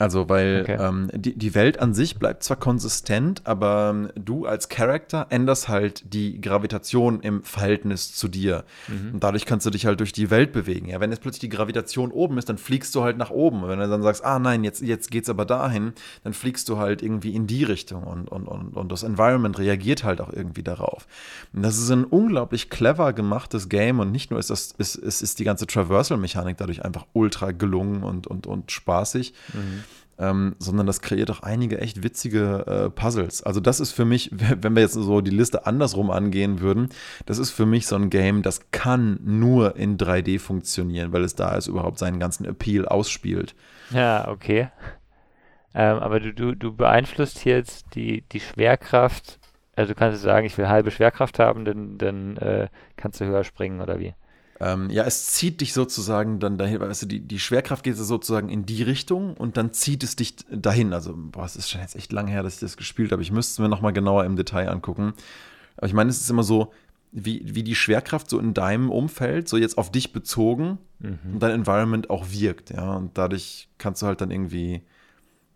Also, weil okay. ähm, die, die Welt an sich bleibt zwar konsistent, aber ähm, du als Charakter änderst halt die Gravitation im Verhältnis zu dir. Mhm. Und dadurch kannst du dich halt durch die Welt bewegen. Ja, wenn jetzt plötzlich die Gravitation oben ist, dann fliegst du halt nach oben. Und wenn du dann sagst, ah nein, jetzt, jetzt geht's aber dahin, dann fliegst du halt irgendwie in die Richtung und, und, und, und das Environment reagiert halt auch irgendwie darauf. Und das ist ein unglaublich clever gemachtes Game und nicht nur ist das, ist, ist, ist die ganze Traversal-Mechanik dadurch einfach ultra gelungen und, und, und spaßig. Mhm ähm, sondern das kreiert auch einige echt witzige äh, Puzzles. Also das ist für mich, (laughs) wenn wir jetzt so die Liste andersrum angehen würden, das ist für mich so ein Game, das kann nur in 3D funktionieren, weil es da ist überhaupt seinen ganzen Appeal ausspielt. Ja, okay. Ähm, aber du, du, du beeinflusst hier jetzt die, die Schwerkraft, also du kannst sagen, ich will halbe Schwerkraft haben, dann, dann äh, kannst du höher springen oder wie? Ähm, ja, es zieht dich sozusagen dann dahin, weißt du, die, die Schwerkraft geht sozusagen in die Richtung und dann zieht es dich dahin. Also, boah, es ist schon jetzt echt lange her, dass ich das gespielt habe. Ich müsste es mir nochmal genauer im Detail angucken. Aber ich meine, es ist immer so, wie, wie die Schwerkraft so in deinem Umfeld, so jetzt auf dich bezogen mhm. und dein Environment auch wirkt, ja. Und dadurch kannst du halt dann irgendwie,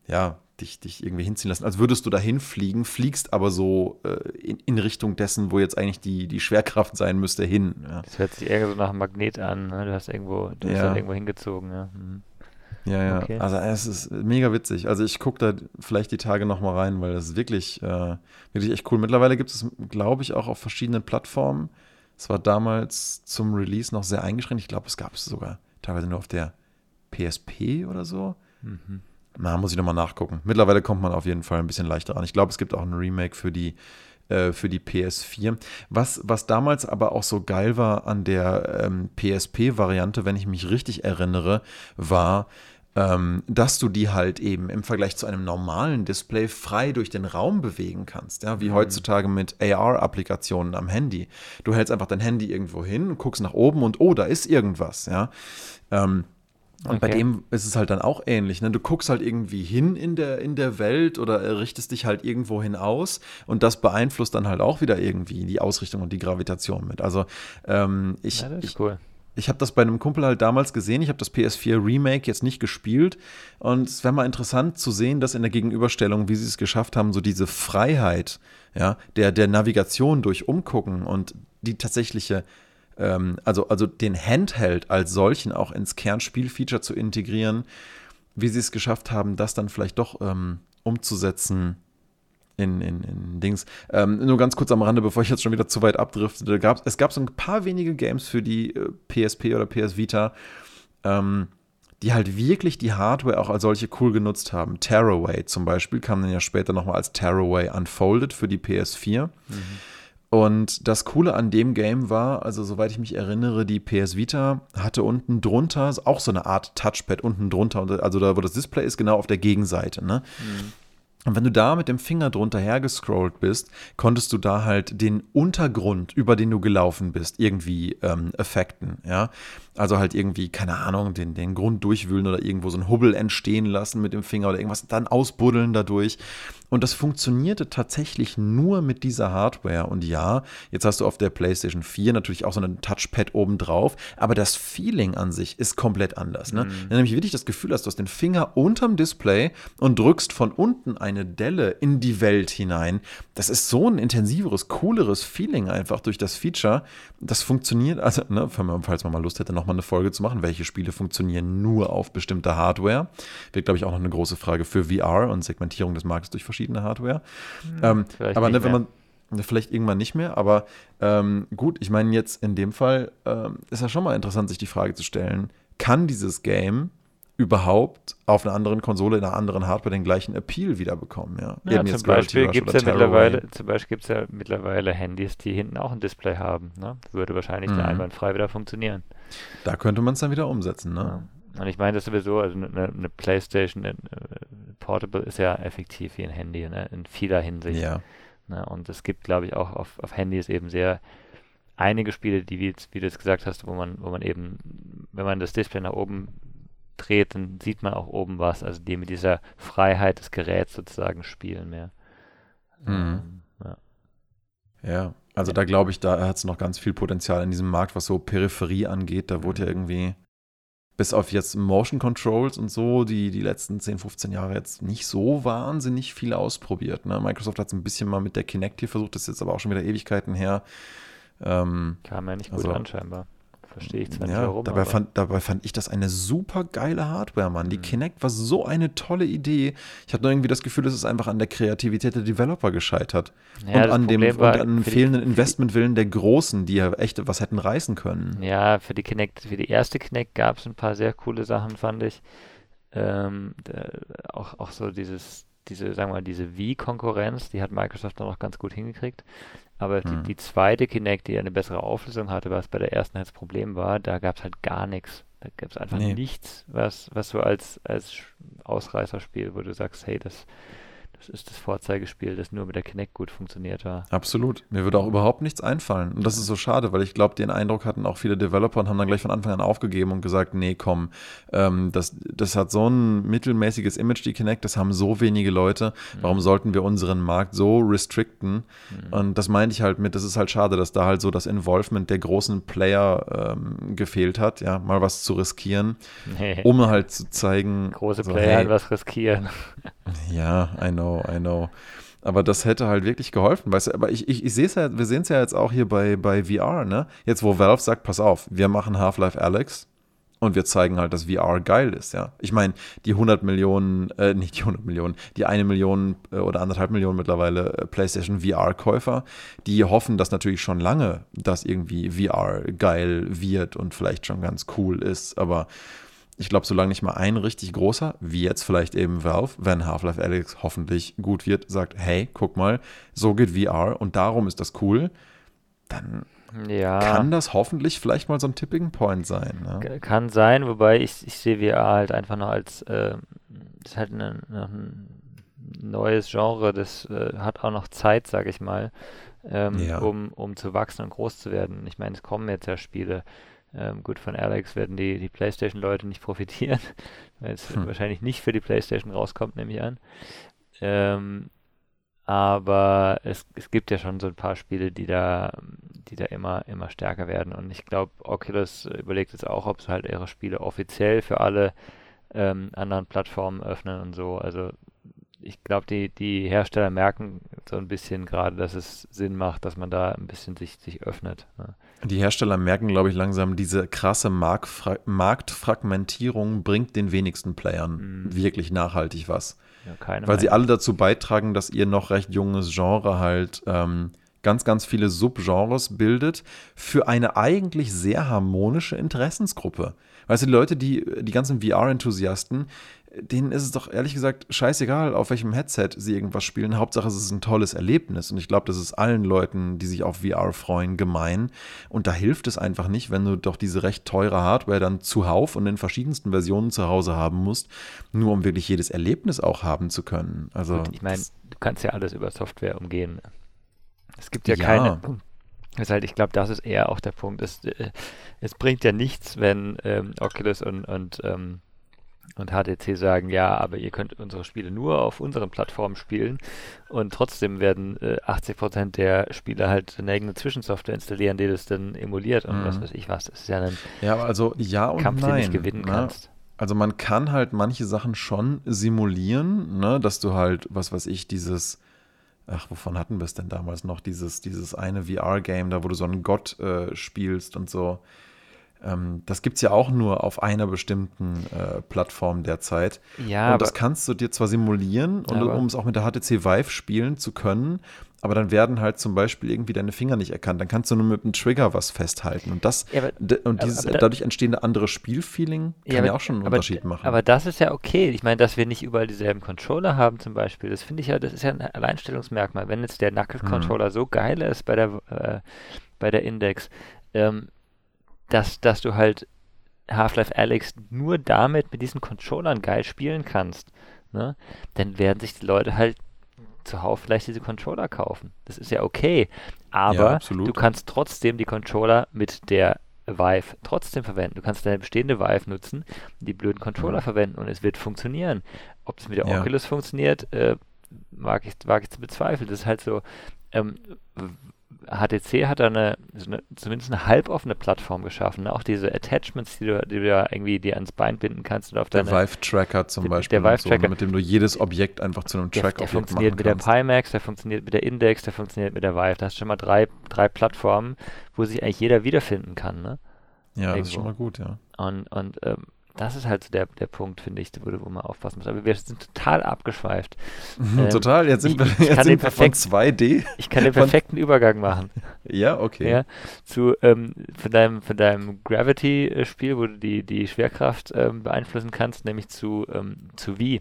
ja, dich, dich irgendwie hinziehen lassen. Als würdest du dahin fliegen, fliegst aber so äh, in, in, Richtung dessen, wo jetzt eigentlich die, die Schwerkraft sein müsste, hin. Ja. Das hört sich eher so nach einem Magnet an. Ne? Du hast irgendwo, du ja. halt irgendwo hingezogen. Ja, mhm. ja. ja. Okay. Also es ist mega witzig. Also ich gucke da vielleicht die Tage nochmal rein, weil das ist wirklich, äh, wirklich echt cool. Mittlerweile gibt es, glaube ich, auch auf verschiedenen Plattformen. Es war damals zum Release noch sehr eingeschränkt. Ich glaube, es gab es sogar teilweise nur auf der PSP oder so. Mhm. Na, muss ich nochmal nachgucken. Mittlerweile kommt man auf jeden Fall ein bisschen leichter an. Ich glaube, es gibt auch ein Remake für die, äh, für die PS4. Was, was damals aber auch so geil war an der ähm, PSP-Variante, wenn ich mich richtig erinnere, war, ähm, dass du die halt eben im Vergleich zu einem normalen Display frei durch den Raum bewegen kannst, ja, wie mhm. heutzutage mit AR-Applikationen am Handy. Du hältst einfach dein Handy irgendwo hin, guckst nach oben und oh, da ist irgendwas, ja. Ähm, Und bei dem ist es halt dann auch ähnlich. Ne? Du guckst halt irgendwie hin in der, in der Welt oder richtest dich halt irgendwo hin aus und das beeinflusst dann halt auch wieder irgendwie die Ausrichtung und die Gravitation mit. Also ähm, ich, Ja, ich, cool. ich habe das bei einem Kumpel halt damals gesehen. Ich habe das PS4 Remake jetzt nicht gespielt. Und es wäre mal interessant zu sehen, dass in der Gegenüberstellung, wie sie es geschafft haben, so diese Freiheit ja, der, der Navigation durch Umgucken und die tatsächliche, ähm, also, also den Handheld als solchen auch ins Kernspielfeature zu integrieren, wie sie es geschafft haben, das dann vielleicht doch ähm, umzusetzen in, in, in Dings. Ähm, nur ganz kurz am Rande, bevor ich jetzt schon wieder zu weit abdrifte. Gab, es gab so ein paar wenige Games für die äh, PSP oder PS Vita, ähm, die halt wirklich die Hardware auch als solche cool genutzt haben. Tearaway zum Beispiel kam dann ja später nochmal als Tearaway Unfolded für die PS4. Und das Coole an dem Game war, also soweit ich mich erinnere, die PS Vita hatte unten drunter auch so eine Art Touchpad unten drunter, also da, wo das Display ist, genau auf der Gegenseite. Ne? Und wenn du da mit dem Finger drunter hergescrollt bist, konntest du da halt den Untergrund, über den du gelaufen bist, irgendwie ähm, effekten, ja. Also halt irgendwie, keine Ahnung, den, den Grund durchwühlen oder irgendwo so einen Hubbel entstehen lassen mit dem Finger oder irgendwas, dann ausbuddeln dadurch. Und das funktionierte tatsächlich nur mit dieser Hardware. Und ja, jetzt hast du auf der PlayStation 4 natürlich auch so einen Touchpad obendrauf, aber das Feeling an sich ist komplett anders. Ne? Wenn du nämlich wirklich das Gefühl hast, du hast den Finger unterm Display und drückst von unten eine Delle in die Welt hinein. Das ist so ein intensiveres, cooleres Feeling einfach durch das Feature. Das funktioniert, also, ne, falls man mal Lust hätte, nochmal eine Folge zu machen, welche Spiele funktionieren nur auf bestimmter Hardware. Wird, glaube ich, auch noch eine große Frage für VR und Segmentierung des Marktes durch verschiedene Hardware. ähm, vielleicht aber ne, wenn man Ne, Vielleicht irgendwann nicht mehr, aber ähm, gut, ich meine jetzt in dem Fall ähm, ist ja schon mal interessant, sich die Frage zu stellen, kann dieses Game überhaupt auf einer anderen Konsole, in einer anderen Hardware den gleichen Appeal wieder bekommen? Ja, Ja, Eben zum Beispiel gibt es oder ja mittlerweile, zum Beispiel gibt's ja mittlerweile Handys, die hinten auch ein Display haben. Ne? Würde wahrscheinlich Mhm. einwandfrei wieder funktionieren. Da könnte man es dann wieder umsetzen, ne? Ja. Und ich meine das sowieso, also eine, eine Playstation eine, äh, Portable ist ja effektiv wie ein Handy, ne? in vieler Hinsicht. Ja. Ne? Und es gibt, glaube ich, auch auf, auf Handys eben sehr einige Spiele, die, wie, wie du jetzt gesagt hast, wo man, wo man eben, wenn man das Display nach oben dreht, dann sieht man auch oben was, also die mit dieser Freiheit des Geräts sozusagen spielen mehr. Mhm. Ähm, ja. Ja, also da glaube ich, da hat es noch ganz viel Potenzial in diesem Markt, was so Peripherie angeht. Da Mhm. wurde ja irgendwie bis auf jetzt Motion Controls und so, die die letzten 10, 15 Jahre jetzt nicht so wahnsinnig viel ausprobiert. Ne? Microsoft hat es ein bisschen mal mit der Kinect hier versucht, das ist jetzt aber auch schon wieder Ewigkeiten her. Ähm, Kam ja nicht gut Also- an, scheinbar. Verstehe ich zwar nicht ja, warum. dabei, fand, dabei fand ich das eine super geile Hardware, Mann. Die Mhm. Kinect war so eine tolle Idee. Ich hatte nur irgendwie das Gefühl, es ist einfach an der Kreativität der Developer gescheitert. Ja, und an dem, und an dem fehlenden Investmentwillen der Großen, die ja echt was hätten reißen können. Ja, für die Kinect, für die erste Kinect gab es ein paar sehr coole Sachen, fand ich. Ähm, auch, auch so dieses, diese, sagen wir mal, diese Wii-Konkurrenz, die hat Microsoft dann noch ganz gut hingekriegt. Aber die, Mhm. die zweite Kinect, die eine bessere Auflösung hatte, was bei der ersten halt das Problem war, da gab es halt gar nichts. Da gab es einfach Nee. nichts, was, was so als, als Ausreißerspiel, wo du sagst, hey, das ist das Vorzeigespiel, das nur mit der Kinect gut funktioniert war. Absolut. Mir würde auch überhaupt nichts einfallen. Und das ist so schade, weil ich glaube, den Eindruck hatten auch viele Developer und haben dann gleich von Anfang an aufgegeben und gesagt, nee, komm, ähm, das, das hat so ein mittelmäßiges Image, die Kinect, das haben so wenige Leute. Warum sollten wir unseren Markt so restricten? Mhm. Und das meinte ich halt mit, das ist halt schade, dass da halt so das Involvement der großen Player ähm, gefehlt hat, ja, mal was zu riskieren, Nee. um halt zu zeigen, Große so, Player hey, halt was riskieren. Ja, I know, I know. Aber das hätte halt wirklich geholfen, weißt du, aber ich, ich, ich sehe es ja, wir sehen es ja jetzt auch hier bei, bei VR, ne? Jetzt, wo Valve sagt, pass auf, wir machen Half-Life Alex und wir zeigen halt, dass VR geil ist, ja. Ich meine, die 100 Millionen, äh, nicht die 100 Millionen, die eine Million äh, oder anderthalb Millionen mittlerweile äh, PlayStation VR-Käufer, die hoffen das natürlich schon lange, dass irgendwie VR geil wird und vielleicht schon ganz cool ist, aber ich glaube, solange nicht mal ein richtig großer, wie jetzt vielleicht eben Valve, wenn Half-Life Alyx hoffentlich gut wird, sagt, hey, guck mal, so geht VR und darum ist das cool, dann Ja. kann das hoffentlich vielleicht mal so ein Tipping Point sein. Ne? Kann sein, wobei ich, ich sehe VR halt einfach noch als, äh, das ist halt eine, ein neues Genre, das äh, hat auch noch Zeit, sage ich mal, ähm, Ja. um, um zu wachsen und groß zu werden. Ich meine, es kommen jetzt ja Spiele, Ähm, gut, von Alex werden die, die PlayStation-Leute nicht profitieren, (laughs) weil es hm. wahrscheinlich nicht für die PlayStation rauskommt, nehme ich an. Ähm, aber es, es gibt ja schon so ein paar Spiele, die da, die da immer, immer stärker werden. Und ich glaube, Oculus überlegt jetzt auch, ob sie halt ihre Spiele offiziell für alle ähm, anderen Plattformen öffnen und so. Also ich glaube, die, die Hersteller merken so ein bisschen gerade, dass es Sinn macht, dass man da ein bisschen sich, sich öffnet. Ne? Die Hersteller merken, glaube ich, langsam, diese krasse Marktfra Marktfragmentierung bringt den wenigsten Playern mhm. wirklich nachhaltig was. Ja, Weil Meinung. sie alle dazu beitragen, dass ihr noch recht junges Genre halt ähm, ganz, ganz viele Subgenres bildet für eine eigentlich sehr harmonische Interessensgruppe. Weißt du, die Leute, die, die ganzen VR-Enthusiasten, denen ist es doch ehrlich gesagt scheißegal, auf welchem Headset sie irgendwas spielen. Hauptsache, es ist ein tolles Erlebnis. Und ich glaube, das ist allen Leuten, die sich auf VR freuen, gemein. Und da hilft es einfach nicht, wenn du doch diese recht teure Hardware dann zuhauf und in verschiedensten Versionen zu Hause haben musst, nur um wirklich jedes Erlebnis auch haben zu können. Also, Gut, ich meine, du kannst ja alles über Software umgehen. Es gibt ja, ja. keine. Deshalb, ich glaube, das ist eher auch der Punkt. Es, äh, es bringt ja nichts, wenn ähm, Oculus und, und ähm, und HTC sagen, ja, aber ihr könnt unsere Spiele nur auf unseren Plattformen spielen und trotzdem werden äh, 80% der Spieler halt eine eigene Zwischensoftware installieren, die das dann emuliert und mhm. was weiß ich was. Das ist ja ein ja, also ja und Kampf, nein, den nicht gewinnen ne? kannst. Also man kann halt manche Sachen schon simulieren, ne, dass du halt, was weiß ich, dieses Ach, wovon hatten wir es denn damals noch? Dieses, dieses eine VR-Game, da wo du so einen Gott äh, spielst und so. Ähm, das gibt es ja auch nur auf einer bestimmten äh, Plattform derzeit. Ja, und das kannst du dir zwar simulieren, und, um es auch mit der HTC Vive spielen zu können, aber dann werden halt zum Beispiel irgendwie deine Finger nicht erkannt. Dann kannst du nur mit dem Trigger was festhalten. Und das ja, aber, und dieses aber, aber dadurch entstehende andere Spielfeeling kann ja, ja auch schon einen Unterschied machen. Aber das ist ja okay. Ich meine, dass wir nicht überall dieselben Controller haben zum Beispiel, das finde ich ja, das ist ja ein Alleinstellungsmerkmal. Wenn jetzt der Knuckles-Controller hm. so geil ist bei der, äh, bei der Index, ähm, dass, dass du halt Half-Life Alex nur damit mit diesen Controllern geil spielen kannst, ne? dann werden sich die Leute halt zuhauf vielleicht diese Controller kaufen. Das ist ja okay. Aber ja, du kannst trotzdem die Controller mit der Vive trotzdem verwenden. Du kannst deine bestehende Vive nutzen, die blöden Controller mhm. verwenden und es wird funktionieren. Ob es mit der ja. Oculus funktioniert, äh, mag, ich, mag ich zu bezweifeln. Das ist halt so, ähm, HTC hat da eine, eine, zumindest eine halboffene Plattform geschaffen. Ne? Auch diese Attachments, die du, die du ja irgendwie dir ans Bein binden kannst. Und auf der Vive-Tracker zum Beispiel. Der Vive-Tracker. So, mit dem du jedes Objekt einfach zu einem Track Der, der funktioniert mit der Pimax, der funktioniert mit der Index, der funktioniert mit der Vive. Da hast du schon mal drei, drei Plattformen, wo sich eigentlich jeder wiederfinden kann. Ne? Ja, Irgendwo. das ist schon mal gut, ja. Und, und ähm, das ist halt so der, der Punkt, finde ich, wo, wo man aufpassen muss. Aber wir sind total abgeschweift. ähm, total, jetzt sind ich, wir, jetzt sind wir von 2D. Ich kann den perfekten Übergang machen. Ja, okay. Ja, zu, ähm, von deinem, von deinem Gravity-Spiel, wo du die, die Schwerkraft ähm, beeinflussen kannst, nämlich zu, ähm, zu wie.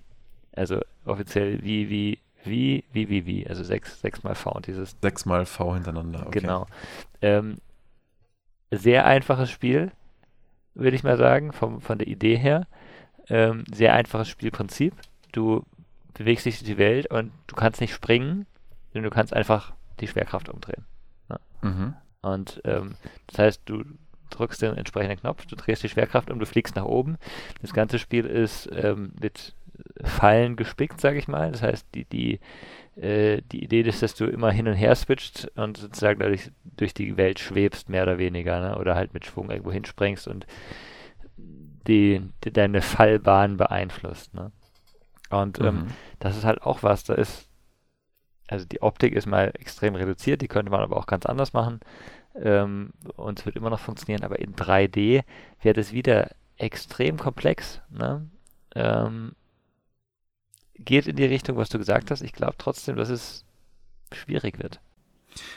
Also offiziell wie, wie, wie, wie, wie, wie. Also sechs, sechs mal V und dieses. Sechs mal V hintereinander, okay. Genau. Ähm, sehr einfaches Spiel würde ich mal sagen, vom, von der Idee her. Ähm, sehr einfaches Spielprinzip. Du bewegst dich durch die Welt und du kannst nicht springen, sondern du kannst einfach die Schwerkraft umdrehen. Ne? Mhm. Und ähm, das heißt, du drückst den entsprechenden Knopf, du drehst die Schwerkraft um, du fliegst nach oben. Das ganze Spiel ist ähm, mit Fallen gespickt, sage ich mal. Das heißt, die, die, äh, die Idee ist, dass du immer hin und her switcht und sozusagen dadurch durch die Welt schwebst, mehr oder weniger, ne? oder halt mit Schwung irgendwo hinsprengst und die, die deine Fallbahn beeinflusst. Ne? Und ähm, mhm. ähm, das ist halt auch was, da ist, also die Optik ist mal extrem reduziert, die könnte man aber auch ganz anders machen. Ähm, und es wird immer noch funktionieren, aber in 3D wird es wieder extrem komplex. Ne? Ähm, geht in die Richtung, was du gesagt hast. Ich glaube trotzdem, dass es schwierig wird.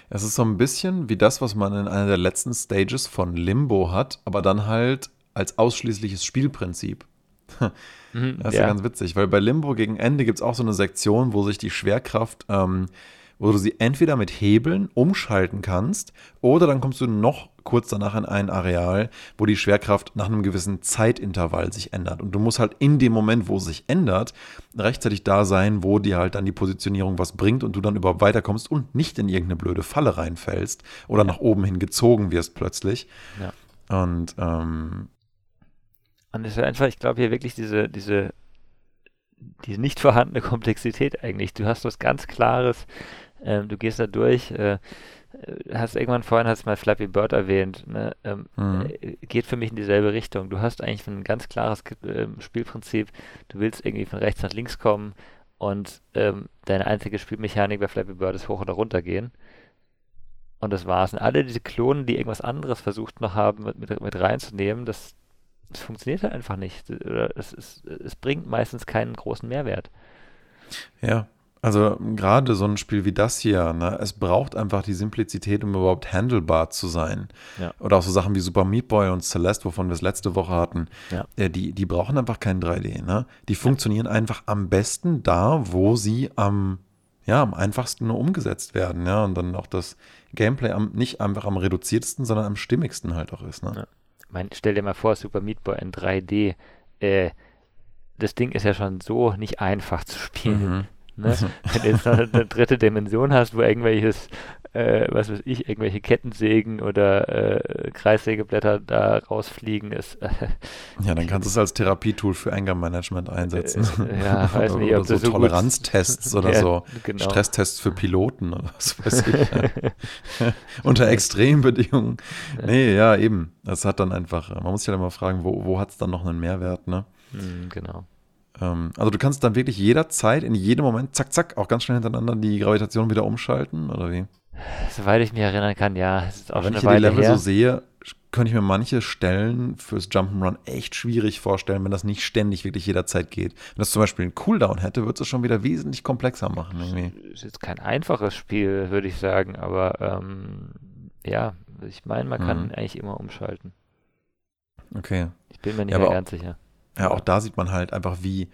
Es ist so ein bisschen wie das, was man in einer der letzten Stages von Limbo hat, aber dann halt als ausschließliches Spielprinzip. Mhm, (laughs) das ist ja. ja. ganz witzig, weil bei Limbo gegen Ende gibt es auch so eine Sektion, wo sich die Schwerkraft ähm, wo du sie entweder mit Hebeln umschalten kannst oder dann kommst du noch kurz danach in ein Areal, wo die Schwerkraft nach einem gewissen Zeitintervall sich ändert. Und du musst halt in dem Moment, wo es sich ändert, rechtzeitig da sein, wo dir halt dann die Positionierung was bringt und du dann überhaupt weiterkommst und nicht in irgendeine blöde Falle reinfällst oder nach oben hin gezogen wirst plötzlich. Ja. Und, ähm, und es ist einfach, ich glaube hier wirklich diese, diese, diese nicht vorhandene Komplexität eigentlich. Du hast was ganz Klares, ähm, du gehst da durch, äh, hast irgendwann vorhin hast mal Flappy Bird erwähnt, ne? ähm, mhm. äh, geht für mich in dieselbe Richtung. Du hast eigentlich ein ganz klares äh, Spielprinzip. Du willst irgendwie von rechts nach links kommen und ähm, deine einzige Spielmechanik bei Flappy Bird ist hoch oder runter gehen. Und das war's. Und alle diese Klonen, die irgendwas anderes versucht noch haben, mit, mit, mit reinzunehmen, das, das funktioniert halt einfach nicht. Es, ist, es bringt meistens keinen großen Mehrwert. Ja, also gerade so ein Spiel wie das hier, ne, es braucht einfach die Simplizität, um überhaupt handelbar zu sein. Ja. Oder auch so Sachen wie Super Meat Boy und Celeste, wovon wir es letzte Woche hatten, ja. äh, die, die brauchen einfach kein 3D. Ne? Die funktionieren ja. einfach am besten da, wo sie am, ja, am einfachsten nur umgesetzt werden. Ja? Und dann auch das Gameplay am, nicht einfach am reduziertesten, sondern am stimmigsten halt auch ist. Ne? Mein, stell dir mal vor, Super Meat Boy in 3D. Äh, das Ding ist ja schon so nicht einfach zu spielen. Mhm. Ne? (laughs) Wenn du jetzt noch eine dritte Dimension hast, wo irgendwelches, äh, was weiß ich, irgendwelche Kettensägen oder äh, Kreissägeblätter da rausfliegen, ist. Äh, ja, dann kannst du es als Therapietool für Anger-Management einsetzen. Äh, ja, weiß nicht, ob oder so, so Toleranztests oder (laughs) ja, so genau. Stresstests für Piloten oder was weiß ich. (laughs) Unter Extrembedingungen. Nee, ja, eben. Das hat dann einfach, man muss sich halt immer fragen, wo, wo hat es dann noch einen Mehrwert, ne? Mm, genau. Ähm, also du kannst dann wirklich jederzeit, in jedem Moment, zack, zack, auch ganz schnell hintereinander die Gravitation wieder umschalten, oder wie? Soweit ich mich erinnern kann, ja. Ist auch Wenn schon ich eine die Level her. so sehe, könnte ich mir manche Stellen fürs Jump'n'Run echt schwierig vorstellen, wenn das nicht ständig wirklich jederzeit geht. Wenn das zum Beispiel einen Cooldown hätte, würde es schon wieder wesentlich komplexer machen. Irgendwie. Ist jetzt kein einfaches Spiel, würde ich sagen, aber ähm, ja, ich meine, man kann mhm. eigentlich immer umschalten. Okay. Ich bin mir nicht ja, mehr ganz sicher. Ja, auch da sieht man halt einfach, wie,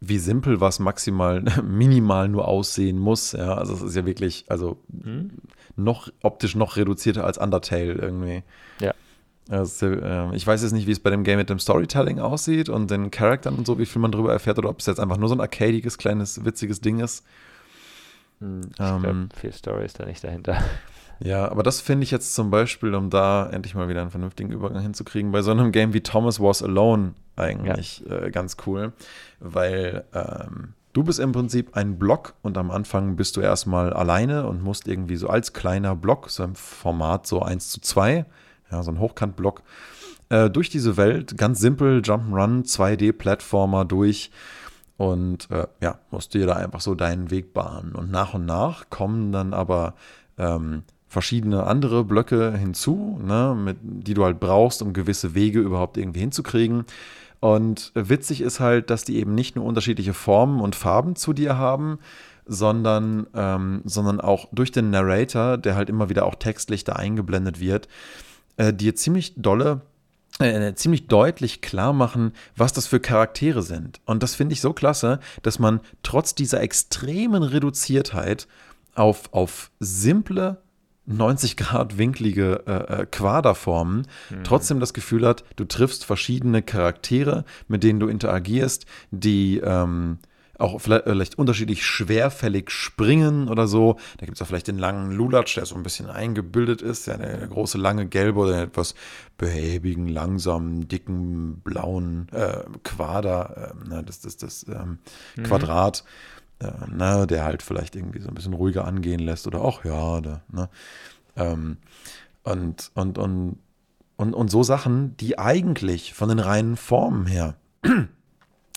wie simpel was maximal, (laughs) minimal nur aussehen muss. Ja, also es ist ja wirklich, also mhm. noch optisch noch reduzierter als Undertale irgendwie. Ja. Also, äh, ich weiß jetzt nicht, wie es bei dem Game mit dem Storytelling aussieht und den Charaktern und so, wie viel man darüber erfährt oder ob es jetzt einfach nur so ein arcadiges, kleines, witziges Ding ist. Hm, ich ähm, glaube, viel Story ist da nicht dahinter. Ja, aber das finde ich jetzt zum Beispiel, um da endlich mal wieder einen vernünftigen Übergang hinzukriegen, bei so einem Game wie Thomas Was Alone eigentlich ja. äh, ganz cool, weil ähm, du bist im Prinzip ein Block und am Anfang bist du erstmal alleine und musst irgendwie so als kleiner Block, so im Format so 1 zu 2, ja, so ein Hochkantblock, äh, durch diese Welt, ganz simpel, Jump'n'Run, 2D-Plattformer durch und äh, ja, musst dir da einfach so deinen Weg bahnen. Und nach und nach kommen dann aber ähm, verschiedene andere Blöcke hinzu, ne, mit, die du halt brauchst, um gewisse Wege überhaupt irgendwie hinzukriegen. Und witzig ist halt, dass die eben nicht nur unterschiedliche Formen und Farben zu dir haben, sondern, ähm, sondern auch durch den Narrator, der halt immer wieder auch textlich da eingeblendet wird, äh, dir ziemlich dolle äh, ziemlich deutlich klar machen, was das für Charaktere sind. Und das finde ich so klasse, dass man trotz dieser extremen Reduziertheit auf, auf simple 90 Grad winklige äh, äh, Quaderformen mhm. trotzdem das Gefühl hat, du triffst verschiedene Charaktere, mit denen du interagierst, die ähm, auch vielleicht, äh, vielleicht, unterschiedlich schwerfällig springen oder so. Da gibt es auch vielleicht den langen Lulatsch, der so ein bisschen eingebildet ist, ja, der, der große lange gelbe oder etwas behäbigen, langsamen, dicken, blauen äh, Quader, äh, ne, das, das, das ähm, mhm. Quadrat äh, ne, der halt vielleicht irgendwie so ein bisschen ruhiger angehen lässt oder auch ja, da, ne? Ähm, und, und, und, und, und so Sachen, die eigentlich von den reinen Formen her (clears throat)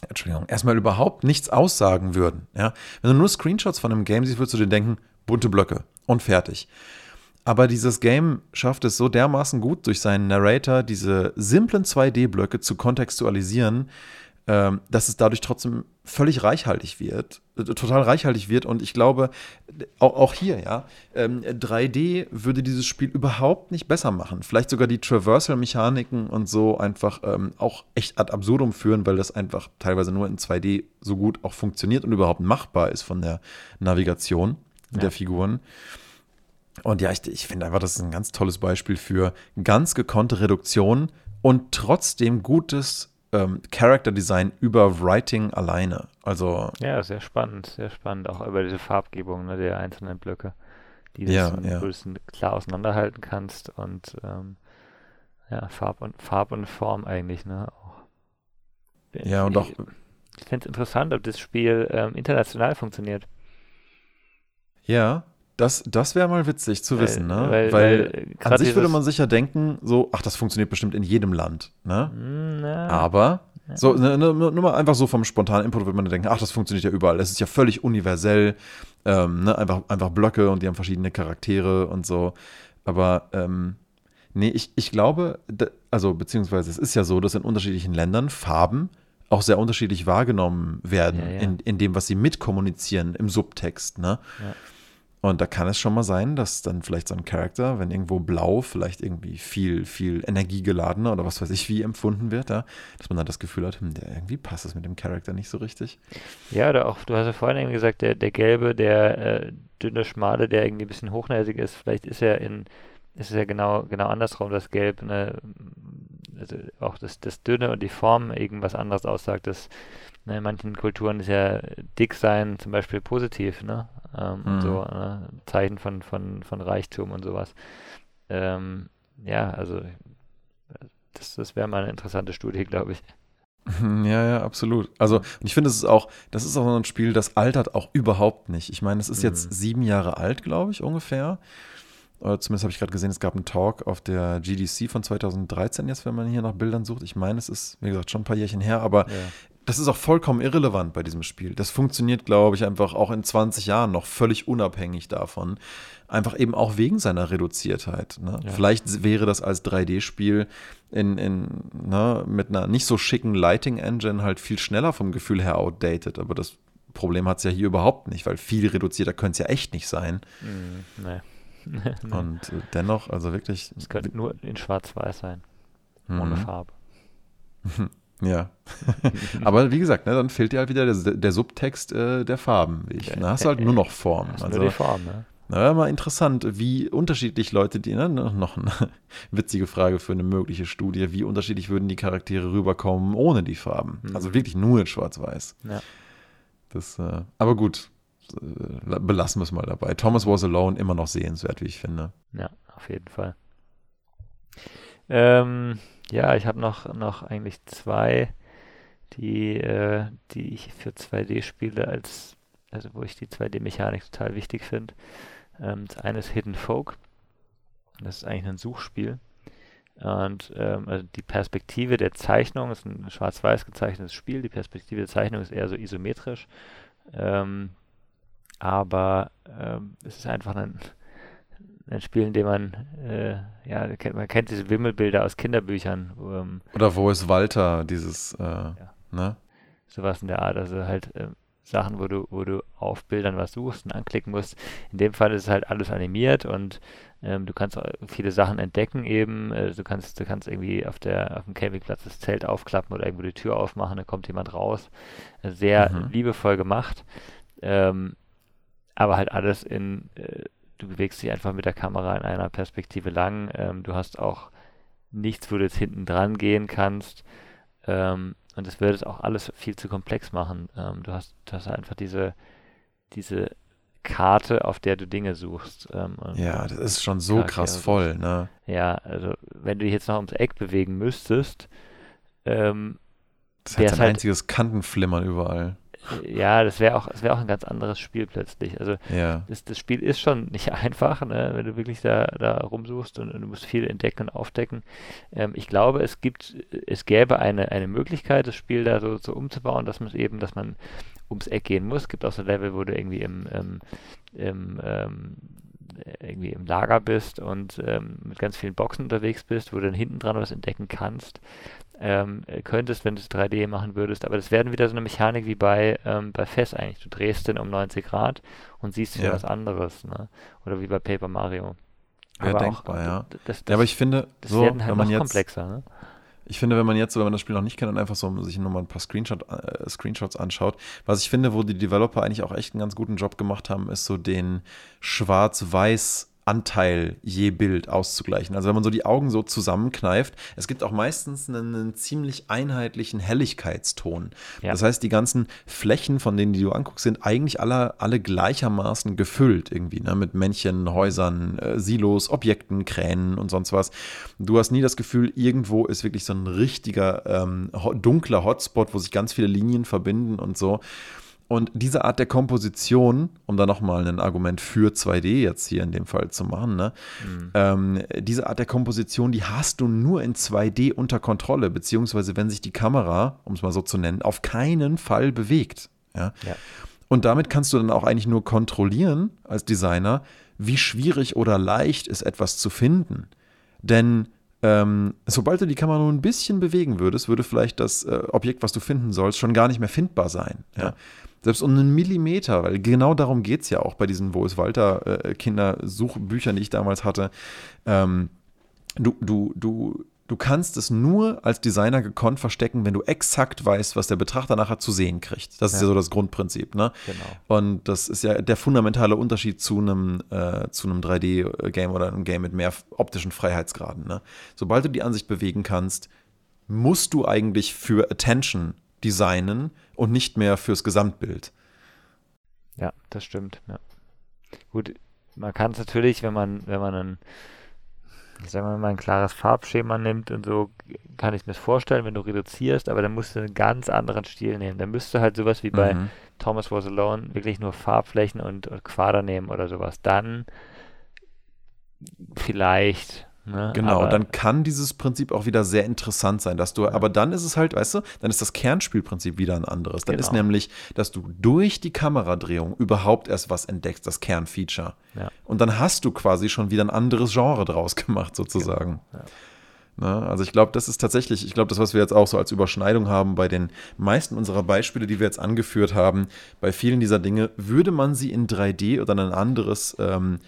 Entschuldigung, erstmal überhaupt nichts aussagen würden. Ja? Wenn du nur Screenshots von einem Game siehst, würdest du dir denken, bunte Blöcke und fertig. Aber dieses Game schafft es so dermaßen gut, durch seinen Narrator diese simplen 2D-Blöcke zu kontextualisieren, dass es dadurch trotzdem völlig reichhaltig wird, äh, total reichhaltig wird. Und ich glaube, auch, auch hier, ja, ähm, 3D würde dieses Spiel überhaupt nicht besser machen. Vielleicht sogar die Traversal-Mechaniken und so einfach ähm, auch echt ad absurdum führen, weil das einfach teilweise nur in 2D so gut auch funktioniert und überhaupt machbar ist von der Navigation ja. der Figuren. Und ja, ich, ich finde einfach, das ist ein ganz tolles Beispiel für ganz gekonnte Reduktion und trotzdem gutes ähm, Character Design über Writing alleine. Also ja, sehr spannend, sehr spannend, auch über diese Farbgebung ne, der einzelnen Blöcke, die du ja, ja. klar auseinanderhalten kannst und ähm, ja, Farb und, Farb und Form eigentlich, ne? Auch. Ja, und auch. Ich finde es interessant, ob das Spiel ähm, international funktioniert. Ja, das, das wäre mal witzig zu Weil- wissen, ne? weil- Weil, weil an sich würde man sicher denken, so, ach, das funktioniert bestimmt in jedem Land, ne? Hm, Na, Aber so, ne, ne, nur mal einfach so vom spontanen Input würde man denken, ach, das funktioniert ja überall. Es ist ja völlig universell. Ähm, ne? einfach, einfach Blöcke und die haben verschiedene Charaktere und so. Aber ähm, nee, ich, ich glaube, also beziehungsweise es ist ja so, dass in unterschiedlichen Ländern Farben auch sehr unterschiedlich wahrgenommen werden Ja, ja. In, in dem, was sie mitkommunizieren im Subtext. Ne? Ja. Und da kann es schon mal sein, dass dann vielleicht so ein Charakter, wenn irgendwo blau vielleicht irgendwie viel, viel energiegeladener oder was weiß ich wie empfunden wird, ja, dass man dann das Gefühl hat, hm, der, irgendwie passt es mit dem Charakter nicht so richtig. Ja, oder auch, du hast ja vorhin eben gesagt, der, der gelbe, der äh, dünne, schmale, der irgendwie ein bisschen hochnäsig ist, vielleicht ist er in, ist es ja genau, genau andersrum, das Gelb, ne, also auch das, das Dünne und die Form irgendwas anderes aussagt, das, ne, in manchen Kulturen ist ja dick sein zum Beispiel positiv, ne, ähm, Mhm. so, ne, Zeichen von, von, von Reichtum und sowas. Ähm, ja, also, das, das wäre mal eine interessante Studie, glaube ich. (laughs) Ja, ja, absolut. Also, und ich finde, es ist auch, das ist auch so ein Spiel, das altert auch überhaupt nicht. Ich meine, es ist jetzt Mhm. sieben Jahre alt, glaube ich, ungefähr. Oder zumindest habe ich gerade gesehen, es gab einen Talk auf der GDC von 2013 jetzt, wenn man hier nach Bildern sucht. Ich meine, es ist, wie gesagt, schon ein paar Jährchen her, aber Ja. das ist auch vollkommen irrelevant bei diesem Spiel. Das funktioniert, glaube ich, einfach auch in 20 Jahren noch völlig unabhängig davon. Einfach eben auch wegen seiner Reduziertheit. Ne? Ja. Vielleicht wäre das als 3D-Spiel in, in, ne, mit einer nicht so schicken Lighting-Engine halt viel schneller vom Gefühl her outdated. Aber das Problem hat es ja hier überhaupt nicht, weil viel reduzierter könnte es ja echt nicht sein. Mhm, nee. (laughs) Und äh, dennoch, also wirklich. Es könnte nur in Schwarz-Weiß sein, ohne Mhm. Farbe. (laughs) Ja. (laughs) Aber wie gesagt, ne, dann fehlt dir halt wieder der, der Subtext äh, der Farben. Ich, dann hast du halt nur noch Form. Also, nur die Form, ne? na, mal interessant, wie unterschiedlich Leute, die, ne, noch eine witzige Frage für eine mögliche Studie, wie unterschiedlich würden die Charaktere rüberkommen ohne die Farben? Mhm. Also wirklich nur in Schwarz-Weiß. Ja. Das, äh, aber gut, äh, belassen wir es mal dabei. Thomas Was Alone immer noch sehenswert, wie ich finde. Ja, auf jeden Fall. Ähm, ja, ich habe noch, noch eigentlich zwei, die, äh, die ich für 2D-Spiele als, also wo ich die 2D-Mechanik total wichtig finde. Ähm, das eine ist Hidden Folk. Das ist eigentlich ein Suchspiel. Und ähm, also die Perspektive der Zeichnung ist ein schwarz-weiß gezeichnetes Spiel. Die Perspektive der Zeichnung ist eher so isometrisch. Ähm, aber ähm, es ist einfach ein, ein Spiel, in dem man, äh, ja, kennt, man kennt diese Wimmelbilder aus Kinderbüchern, ähm, Oder wo ist Walter, dieses, äh, ne? sowas in der Art, also halt ähm, Sachen, wo du, wo du auf Bildern was suchst und anklicken musst. In dem Fall ist es halt alles animiert und ähm, du kannst viele Sachen entdecken eben. Äh, du kannst, du kannst irgendwie auf der auf dem Campingplatz das Zelt aufklappen oder irgendwo die Tür aufmachen, da kommt jemand raus. Äh, Sehr Mhm. liebevoll gemacht. Ähm, aber halt alles in, äh, du bewegst dich einfach mit der Kamera in einer Perspektive lang. Ähm, du hast auch nichts, wo du jetzt hinten dran gehen kannst. Ähm, und das würde es auch alles viel zu komplex machen. Ähm, du hast, du hast einfach diese, diese Karte, auf der du Dinge suchst. Ähm, Ja, das ist schon so Charaktere krass voll, ne? Ja, also wenn du dich jetzt noch ums Eck bewegen müsstest, ähm, Das ist ein halt- einziges Kantenflimmern überall. Ja, das wäre auch, das wäre auch ein ganz anderes Spiel plötzlich. Also Ja. das, das Spiel ist schon nicht (laughs) einfach, ne, wenn du wirklich da, da rumsuchst und, und du musst viel entdecken und aufdecken. Ähm, ich glaube, es gibt, es gäbe eine, eine Möglichkeit, das Spiel da so, so umzubauen, dass man es eben, dass man ums Eck gehen muss. Es gibt auch so Level, wo du irgendwie im, im, im ähm, irgendwie im Lager bist und ähm, mit ganz vielen Boxen unterwegs bist, wo du dann hinten dran was entdecken kannst. Ähm, äh, könntest, wenn du es 3D machen würdest, aber das wäre wieder so eine Mechanik wie bei, ähm, bei FES eigentlich. Du drehst den um 90 Grad und siehst wieder Ja. was anderes, ne? Oder wie bei Paper Mario. Ja, auch- denkbar, ja. d- Das, das, Ja, aber ich finde, das so, werden halt wenn man jetzt, komplexer, ne? ich finde, wenn man jetzt, wenn man das Spiel noch nicht kennt und einfach so sich nur mal ein paar Screenshot, äh, Screenshots anschaut, was ich finde, wo die Developer eigentlich auch echt einen ganz guten Job gemacht haben, ist so den schwarz-weiß Anteil je Bild auszugleichen. Also wenn man so die Augen so zusammenkneift, es gibt auch meistens einen, einen ziemlich einheitlichen Helligkeitston. Ja. Das heißt, die ganzen Flächen, von denen die du anguckst, sind eigentlich alle, alle gleichermaßen gefüllt irgendwie, ne? mit Männchen, Häusern, äh, Silos, Objekten, Kränen und sonst was. Du hast nie das Gefühl, irgendwo ist wirklich so ein richtiger ähm, dunkler Hotspot, wo sich ganz viele Linien verbinden und so. Und diese Art der Komposition, um da nochmal ein Argument für 2D jetzt hier in dem Fall zu machen, ne? Mhm. Ähm, diese Art der Komposition, die hast du nur in 2D unter Kontrolle, beziehungsweise wenn sich die Kamera, um es mal so zu nennen, auf keinen Fall bewegt. Ja? ja. Und damit kannst du dann auch eigentlich nur kontrollieren als Designer, wie schwierig oder leicht ist etwas zu finden. Denn ähm, sobald du die Kamera nur ein bisschen bewegen würdest, würde vielleicht das äh, Objekt, was du finden sollst, schon gar nicht mehr findbar sein. Ja? ja. Selbst um einen Millimeter, weil genau darum geht es ja auch bei diesen Wo ist Walter äh, Kindersuchbüchern, die ich damals hatte. Ähm, du, du, du, du kannst es nur als Designer gekonnt verstecken, wenn du exakt weißt, was der Betrachter nachher zu sehen kriegt. Das ja. ist ja so das Grundprinzip. Ne? Genau. Und das ist ja der fundamentale Unterschied zu einem, äh, zu einem 3D-Game oder einem Game mit mehr optischen Freiheitsgraden. Ne? Sobald du die Ansicht bewegen kannst, musst du eigentlich für Attention designen und nicht mehr fürs Gesamtbild. Ja, das stimmt. Ja. Gut, man kann es natürlich, wenn man, wenn man ein, sagen wir mal, ein klares Farbschema nimmt und so, kann ich mir das vorstellen, wenn du reduzierst, aber dann musst du einen ganz anderen Stil nehmen. Dann müsste halt sowas wie bei mhm. Thomas Was Alone wirklich nur Farbflächen und, und Quader nehmen oder sowas. Dann vielleicht Ne? Genau, aber dann kann dieses Prinzip auch wieder sehr interessant sein, dass du, ja. aber dann ist es halt, weißt du, dann ist das Kernspielprinzip wieder ein anderes. Dann genau. ist nämlich, dass du durch die Kameradrehung überhaupt erst was entdeckst, das Kernfeature. Ja. Und dann hast du quasi schon wieder ein anderes Genre draus (laughs) gemacht, sozusagen. Genau. Ja. Ne? Also ich glaube, das ist tatsächlich, ich glaube, das, was wir jetzt auch so als Überschneidung haben bei den meisten unserer Beispiele, die wir jetzt angeführt haben, bei vielen dieser Dinge, würde man sie in 3D oder ein anderes ähm,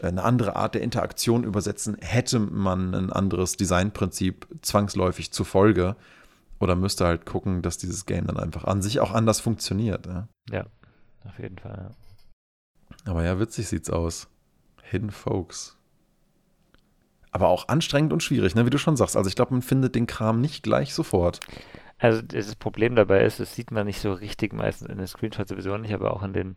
eine andere Art der Interaktion übersetzen, hätte man ein anderes Designprinzip zwangsläufig zur Folge. Oder müsste halt gucken, dass dieses Game dann einfach an sich auch anders funktioniert. Ja, ja auf jeden Fall. Ja. Aber ja, witzig sieht's aus. Hidden Folks. Aber auch anstrengend und schwierig, ne? wie du schon sagst. Also ich glaube, man findet den Kram nicht gleich sofort. Also das Problem dabei ist, das sieht man nicht so richtig meistens in den Screenshots sowieso nicht, aber auch in den,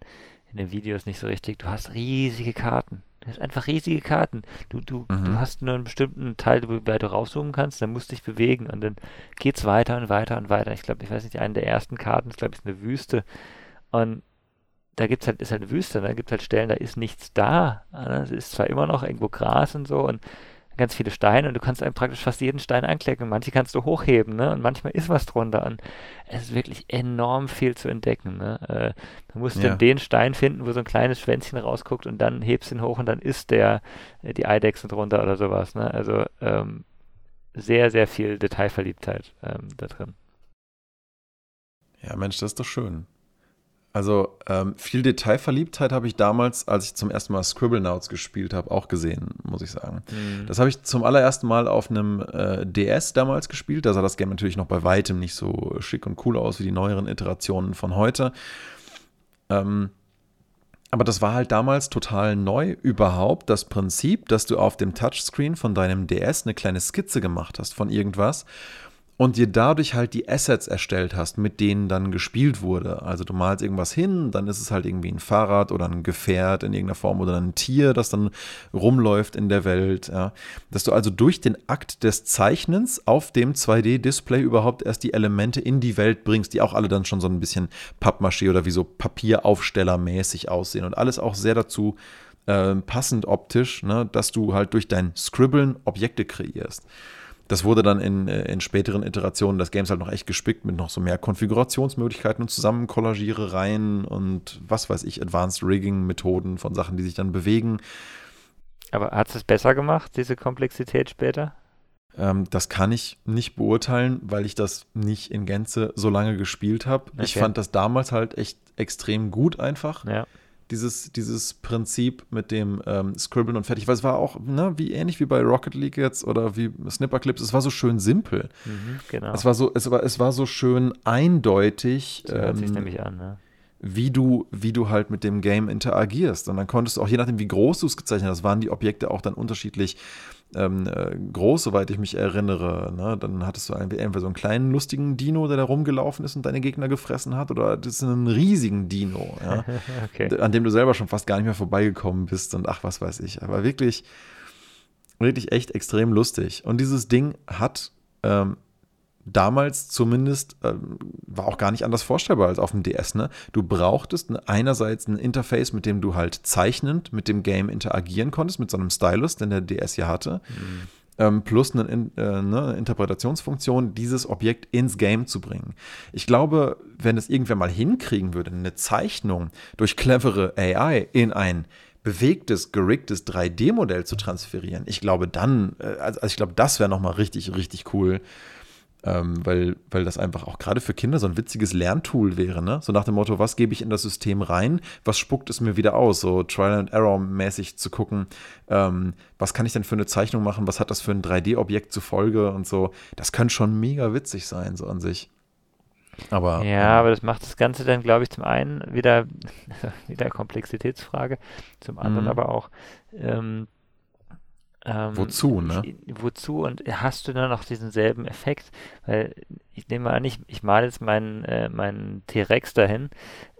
in den Videos nicht so richtig. Du hast riesige Karten. Das sind einfach riesige Karten. Du, du, mhm. du hast nur einen bestimmten Teil, wo du rauszoomen kannst, dann musst du dich bewegen und dann geht es weiter und weiter und weiter. Ich glaube, ich weiß nicht, eine der ersten Karten ist, glaube ich, eine Wüste. Und da gibt's halt, ist halt eine Wüste, da gibt es halt Stellen, da ist nichts da. Es ist zwar immer noch irgendwo Gras und so und ganz viele Steine und du kannst einem praktisch fast jeden Stein anklicken. Manche kannst du hochheben, ne? Und manchmal ist was drunter. Und es ist wirklich enorm viel zu entdecken. Ne? Äh, du musst ja. dann den Stein finden, wo so ein kleines Schwänzchen rausguckt und dann hebst ihn hoch und dann ist der äh, die Eidechse drunter oder sowas. Ne? Also ähm, sehr, sehr viel Detailverliebtheit ähm, da drin. Ja, Mensch, das ist doch schön. Also ähm, viel Detailverliebtheit habe ich damals, als ich zum ersten Mal Scribblenauts gespielt habe, auch gesehen, muss ich sagen. Mhm. Das habe ich zum allerersten Mal auf einem äh, DS damals gespielt. Da sah das Game natürlich noch bei weitem nicht so schick und cool aus wie die neueren Iterationen von heute. Ähm, aber das war halt damals total neu überhaupt, das Prinzip, dass du auf dem Touchscreen von deinem DS eine kleine Skizze gemacht hast von irgendwas und dir dadurch halt die Assets erstellt hast, mit denen dann gespielt wurde. Also du malst irgendwas hin, dann ist es halt irgendwie ein Fahrrad oder ein Gefährt in irgendeiner Form oder ein Tier, das dann rumläuft in der Welt. Ja. Dass du also durch den Akt des Zeichnens auf dem 2D-Display überhaupt erst die Elemente in die Welt bringst, die auch alle dann schon so ein bisschen Pappmaché oder wie so Papieraufstellermäßig aussehen und alles auch sehr dazu äh, passend optisch, ne, dass du halt durch dein Scribbeln Objekte kreierst. Das wurde dann in, äh, in späteren Iterationen des Games halt noch echt gespickt mit noch so mehr Konfigurationsmöglichkeiten und Zusammenkollagierereien und was weiß ich, Advanced Rigging-Methoden von Sachen, die sich dann bewegen. Aber hat es besser gemacht, diese Komplexität später? Ähm, das kann ich nicht beurteilen, weil ich das nicht in Gänze so lange gespielt habe. Okay. Ich fand das damals halt echt extrem gut einfach. Ja dieses, dieses Prinzip mit dem ähm, Scribbeln und fertig, weil es war auch, ne, wie ähnlich wie bei Rocket League jetzt oder wie Snipper Clips, es war so schön simpel. Mhm, genau. Es war so, es war, es war so schön eindeutig. So hört ähm, sich nämlich an, ne? wie du, wie du halt mit dem Game interagierst. Und dann konntest du auch, je nachdem, wie groß du es gezeichnet hast, waren die Objekte auch dann unterschiedlich ähm, äh, groß, soweit ich mich erinnere. Ne? Dann hattest du entweder so einen kleinen, lustigen Dino, der da rumgelaufen ist und deine Gegner gefressen hat, oder das ist einen riesigen Dino, ja? (laughs) okay. an dem du selber schon fast gar nicht mehr vorbeigekommen bist und ach, was weiß ich. Aber wirklich, wirklich echt extrem lustig. Und dieses Ding hat ähm, damals zumindest äh, war auch gar nicht anders vorstellbar als auf dem DS. Ne? Du brauchtest einerseits ein Interface, mit dem du halt zeichnend mit dem Game interagieren konntest, mit so einem Stylus, den der DS ja hatte. Mhm. Ähm, plus eine, äh, eine, Interpretationsfunktion, dieses Objekt ins Game zu bringen. Ich glaube, wenn es irgendwer mal hinkriegen würde, eine Zeichnung durch clevere AI in ein bewegtes, geriggtes 3D-Modell zu transferieren, ich glaube dann, äh, also ich glaube, das wäre nochmal richtig, richtig cool ähm, weil, weil das einfach auch gerade für Kinder so ein witziges Lerntool wäre. Ne? So nach dem Motto, was gebe ich in das System rein, was spuckt es mir wieder aus? So Trial and Error mäßig zu gucken, ähm, was kann ich denn für eine Zeichnung machen, was hat das für ein 3D-Objekt zur Folge und so. Das könnte schon mega witzig sein, so an sich. Aber, ja, aber das macht das Ganze dann, glaube ich, zum einen wieder, (laughs) wieder Komplexitätsfrage, zum anderen mhm. aber auch, ähm, ähm, wozu, ne? Ich, wozu und hast du dann noch diesen selben Effekt? Weil ich nehme an, ich, ich male jetzt meinen, äh, meinen T-Rex dahin.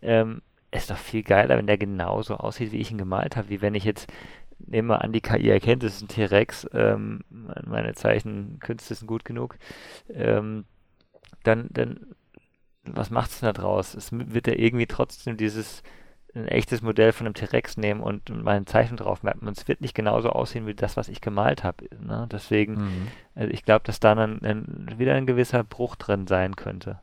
Ähm, ist doch viel geiler, wenn der genauso aussieht, wie ich ihn gemalt habe, wie wenn ich jetzt nehme mal an, die KI erkennt, es ist ein T-Rex, ähm, meine Zeichenkünste sind gut genug, ähm, dann, dann, was macht es denn da draus? Es wird ja irgendwie trotzdem dieses ein echtes Modell von einem T-Rex nehmen und meine Zeichen drauf mappen. Und es wird nicht genauso aussehen wie das, was ich gemalt habe. Ne? Deswegen, mhm. also ich glaube, dass da dann ein, wieder ein gewisser Bruch drin sein könnte.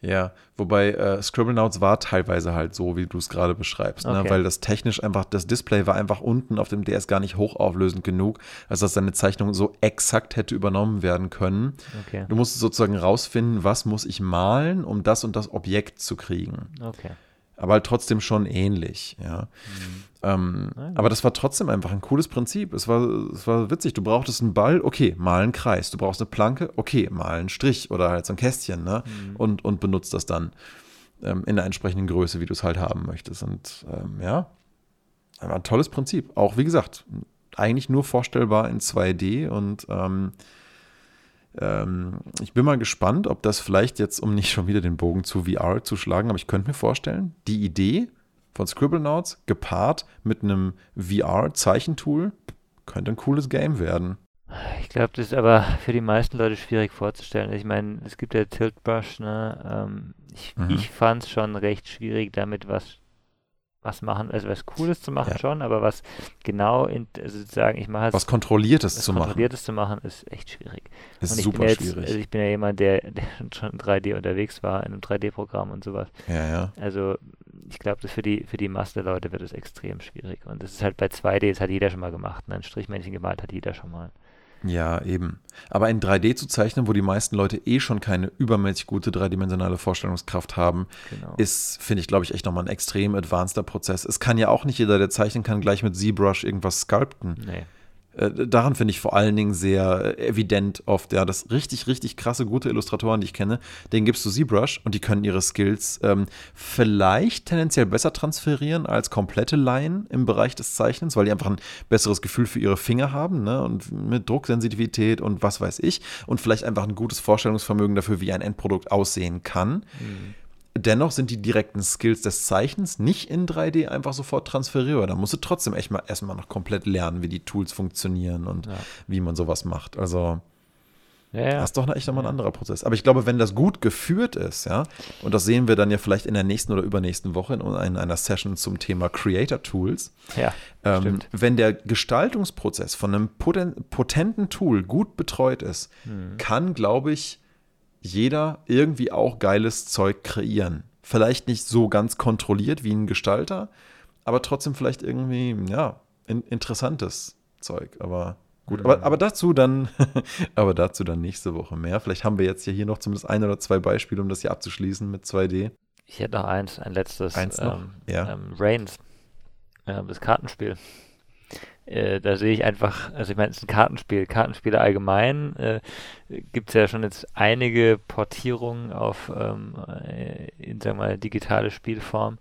Ja, wobei äh, Scribblenauts war teilweise halt so, wie du es gerade beschreibst, ne? okay. ne? weil das technisch einfach, das Display war einfach unten auf dem DS gar nicht hochauflösend genug, als dass seine Zeichnung so exakt hätte übernommen werden können. Okay. Du musst sozusagen rausfinden, was muss ich malen, um das und das Objekt zu kriegen. Okay aber halt trotzdem schon ähnlich, ja. Mhm. Ähm, aber das war trotzdem einfach ein cooles Prinzip. Es war, es war witzig. Du brauchtest einen Ball, okay, mal einen Kreis. Du brauchst eine Planke, okay, mal einen Strich oder halt so ein Kästchen, ne? Mhm. Und, und benutzt das dann ähm, in der entsprechenden Größe, wie du es halt haben möchtest. Und ähm, ja, ein tolles Prinzip. Auch wie gesagt, eigentlich nur vorstellbar in 2D und ähm, ich bin mal gespannt, ob das vielleicht jetzt, um nicht schon wieder den Bogen zu VR zu schlagen, aber ich könnte mir vorstellen, die Idee von Scribblenauts gepaart mit einem VR-Zeichentool könnte ein cooles Game werden. Ich glaube, das ist aber für die meisten Leute schwierig vorzustellen. Ich meine, es gibt ja Tiltbrush, ne? Ähm, ich, mhm. ich fand es schon recht schwierig, damit was was machen, also was Cooles zu machen ja. schon, aber was genau in, also sozusagen, ich mache es. Was Kontrolliertes was zu Kontrolliertes zu machen, ist echt schwierig. Ist super jetzt, schwierig. Also ich bin ja jemand, der, der (laughs) schon 3D unterwegs war, in einem 3D-Programm und sowas. Ja, ja. Also ich glaube, für die, für die Masse der Leute wird es extrem schwierig. Und das ist halt bei 2D, das hat jeder schon mal gemacht. Ne? Ein Strichmännchen gemalt hat jeder schon mal. Ja, eben. Aber in 3D zu zeichnen, wo die meisten Leute eh schon keine übermäßig gute dreidimensionale Vorstellungskraft haben, genau. ist, finde ich, glaube ich, echt nochmal ein extrem advanceder Prozess. Es kann ja auch nicht jeder, der zeichnen kann, gleich mit ZBrush irgendwas sculpten. Nee. Äh, daran finde ich vor allen Dingen sehr äh, evident oft, ja, dass richtig, richtig krasse, gute Illustratoren, die ich kenne, denen gibst du ZBrush und die können ihre Skills ähm, vielleicht tendenziell besser transferieren als komplette Laien im Bereich des Zeichnens, weil die einfach ein besseres Gefühl für ihre Finger haben, ne, und mit Drucksensitivität und was weiß ich und vielleicht einfach ein gutes Vorstellungsvermögen dafür, wie ein Endprodukt aussehen kann. Mhm. Dennoch sind die direkten Skills des Zeichens nicht in 3D einfach sofort transferierbar. Da musst du trotzdem echt mal erstmal noch komplett lernen, wie die Tools funktionieren und ja. wie man sowas macht. Also ja, ja. das ist doch echt nochmal ein anderer Prozess. Aber ich glaube, wenn das gut geführt ist, ja, und das sehen wir dann ja vielleicht in der nächsten oder übernächsten Woche in, einer Session zum Thema Creator Tools, ja, ähm, wenn der Gestaltungsprozess von einem potenten Tool gut betreut ist, hm. kann, glaube ich, jeder irgendwie auch geiles Zeug kreieren. Vielleicht nicht so ganz kontrolliert wie ein Gestalter, aber trotzdem vielleicht irgendwie, ja, in, interessantes Zeug. Aber gut, mhm. aber, aber dazu dann, (laughs) aber dazu dann nächste Woche mehr. Vielleicht haben wir jetzt hier noch zumindest ein oder zwei Beispiele, um das hier abzuschließen mit 2D. Ich hätte noch eins, ein letztes. Eins noch? Ähm, ja. Ähm, Reigns, äh, das Kartenspiel. Äh, da sehe ich einfach, also ich meine, es ist ein Kartenspiel. Kartenspiele allgemein äh, gibt es ja schon jetzt einige Portierungen auf, ähm, äh, in, sagen wir mal, digitale Spielform.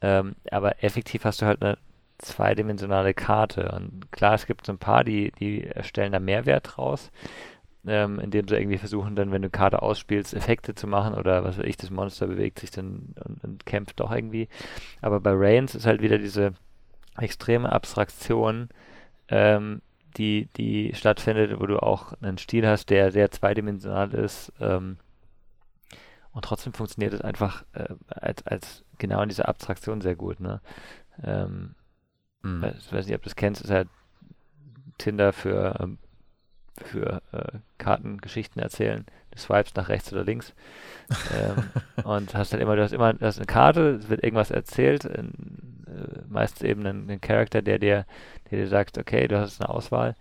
Ähm, aber effektiv hast du halt eine zweidimensionale Karte. Und klar, es gibt so ein paar, die, die erstellen da Mehrwert draus, ähm, indem sie irgendwie versuchen, dann, wenn du Karte ausspielst, Effekte zu machen oder was weiß ich, das Monster bewegt sich dann und, und kämpft doch irgendwie. Aber bei Reigns ist halt wieder diese extreme Abstraktion, ähm, die, die stattfindet, wo du auch einen Stil hast, der sehr zweidimensional ist. Ähm, und trotzdem funktioniert es einfach äh, als, als genau in dieser Abstraktion sehr gut. Ne? Ähm, mhm. Ich weiß nicht, ob du das kennst, ist halt Tinder für, ähm, für äh, Kartengeschichten erzählen. Du swipes nach rechts oder links. ähm, (laughs) und hast halt immer, du hast immer, du hast eine Karte, es wird irgendwas erzählt, in, äh, meistens eben einen, einen Charakter, der dir, der dir sagt, okay, du hast eine Auswahl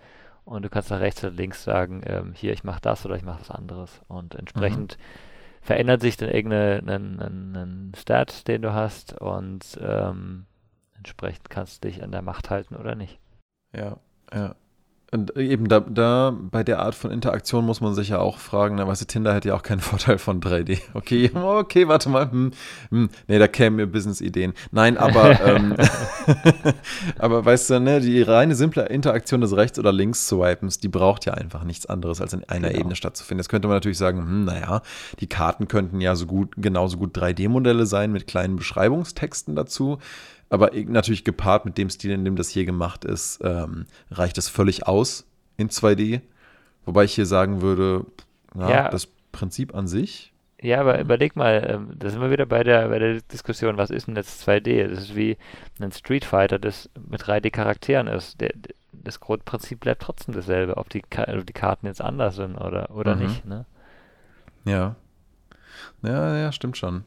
und du kannst nach rechts oder links sagen, ähm, hier, ich mache das oder ich mache was anderes. Und entsprechend mhm. verändert sich dann irgendein Stat, den du hast und ähm, entsprechend kannst du dich an der Macht halten oder nicht. Ja, ja. Und eben da, da bei der Art von Interaktion muss man sich ja auch fragen, na, weißt du, Tinder hätte ja auch keinen (laughs) Vorteil von 3D. Okay, (laughs) okay, warte mal. Hm, hm, nee, da kämen mir Business-Ideen. Nein, aber, (laughs) ähm, aber weißt du, ne, die reine simple Interaktion des Rechts- oder Links-Swipens, die braucht ja einfach nichts anderes, als in einer genau. Ebene stattzufinden. Jetzt könnte man natürlich sagen, hm, naja, die Karten könnten ja so gut, genauso gut 3D-Modelle sein mit kleinen Beschreibungstexten dazu. Aber natürlich gepaart mit dem Stil, in dem das hier gemacht ist, ähm, reicht es völlig aus in 2D. Wobei ich hier sagen würde, ja, ja. das Prinzip an sich. Ja, aber überleg mal, ähm, da sind wir wieder bei der, bei der Diskussion, was ist denn jetzt 2D? Das ist wie ein Street Fighter, das mit 3D-Charakteren ist. Der, das Grundprinzip bleibt trotzdem dasselbe, ob die, ob die Karten jetzt anders sind oder, oder mhm. nicht. Ne? Ja. Ja, ja, stimmt schon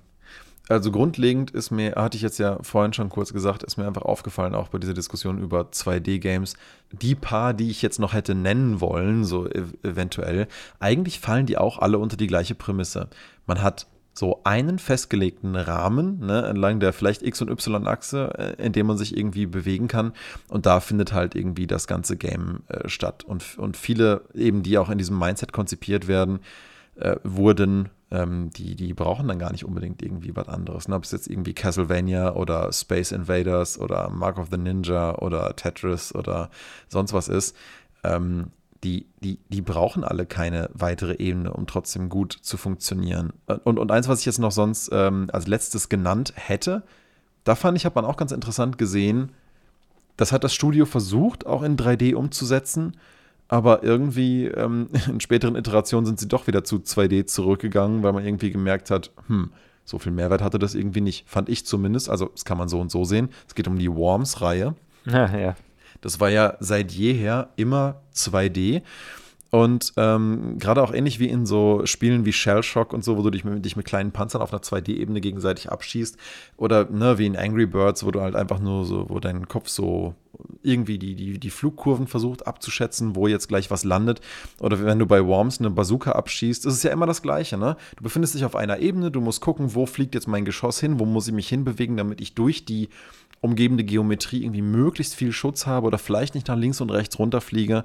also grundlegend ist mir, hatte ich jetzt ja vorhin schon kurz gesagt, ist mir einfach aufgefallen, auch bei dieser Diskussion über 2D-Games, die paar, die ich jetzt noch hätte nennen wollen, so ev eventuell, eigentlich fallen die auch alle unter die gleiche Prämisse. Man hat so einen festgelegten Rahmen, ne, entlang der vielleicht X- und Y-Achse, äh, in dem man sich irgendwie bewegen kann. Und da findet halt irgendwie das ganze Game äh, statt. Und, und viele eben, die auch in diesem Mindset konzipiert werden, äh, wurden ähm, die, die brauchen dann gar nicht unbedingt irgendwie was anderes. Ne? Ob es jetzt irgendwie Castlevania oder Space Invaders oder Mark of the Ninja oder Tetris oder sonst was ist. Ähm, die, die, die brauchen alle keine weitere Ebene, um trotzdem gut zu funktionieren. Und, und eins, was ich jetzt noch sonst ähm, als letztes genannt hätte, da fand ich, hat man auch ganz interessant gesehen, das hat das Studio versucht, auch in 3D umzusetzen aber irgendwie ähm, (laughs) in späteren Iterationen sind sie doch wieder zu 2D zurückgegangen, weil man irgendwie gemerkt hat, hm, so viel Mehrwert hatte das irgendwie nicht. Fand ich zumindest. Also, das kann man so und so sehen. Es geht um die Worms-Reihe. Ja, ja. Das war ja seit jeher immer 2D. Und ähm, gerade auch ähnlich wie in so Spielen wie Shell Shock und so, wo du dich mit, dich mit kleinen Panzern auf einer 2D-Ebene gegenseitig abschießt. Oder ne, wie in Angry Birds, wo du halt einfach nur so, wo dein Kopf so irgendwie die, die, die Flugkurven versucht abzuschätzen, wo jetzt gleich was landet. Oder wenn du bei Worms eine Bazooka abschießt, ist es ja immer das Gleiche. Ne? Du befindest dich auf einer Ebene, du musst gucken, wo fliegt jetzt mein Geschoss hin, wo muss ich mich hinbewegen, damit ich durch die umgebende Geometrie irgendwie möglichst viel Schutz habe oder vielleicht nicht nach links und rechts runterfliege.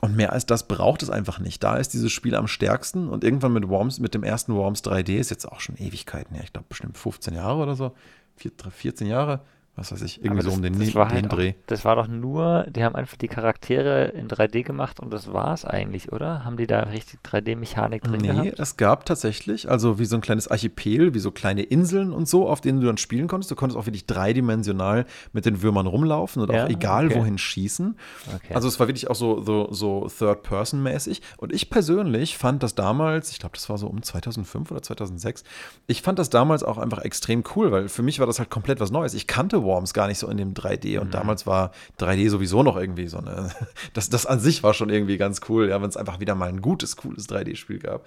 Und mehr als das braucht es einfach nicht. Da ist dieses Spiel am stärksten und irgendwann mit Worms, mit dem ersten Worms 3D ist jetzt auch schon Ewigkeiten her. Ich glaube bestimmt 15 Jahre oder so. 14 Jahre was weiß ich, irgendwie so um den, das den halt Dreh. Auch, das war doch nur, die haben einfach die Charaktere in 3D gemacht und das war es eigentlich, oder? Haben die da richtig 3D-Mechanik drin nee, gehabt? Nee, es gab tatsächlich, also wie so ein kleines Archipel, wie so kleine Inseln und so, auf denen du dann spielen konntest. Du konntest auch wirklich dreidimensional mit den Würmern rumlaufen oder ja, auch egal okay. wohin schießen. Okay. Also es war wirklich auch so, so, so Third-Person-mäßig. Und ich persönlich fand das damals, ich glaube, das war so um 2005 oder 2006, ich fand das damals auch einfach extrem cool, weil für mich war das halt komplett was Neues. Ich kannte Worms gar nicht so in dem 3D. Und mhm. damals war 3D sowieso noch irgendwie so eine. (laughs) Das, das an sich war schon irgendwie ganz cool, ja, wenn es einfach wieder mal ein gutes, cooles 3D-Spiel gab.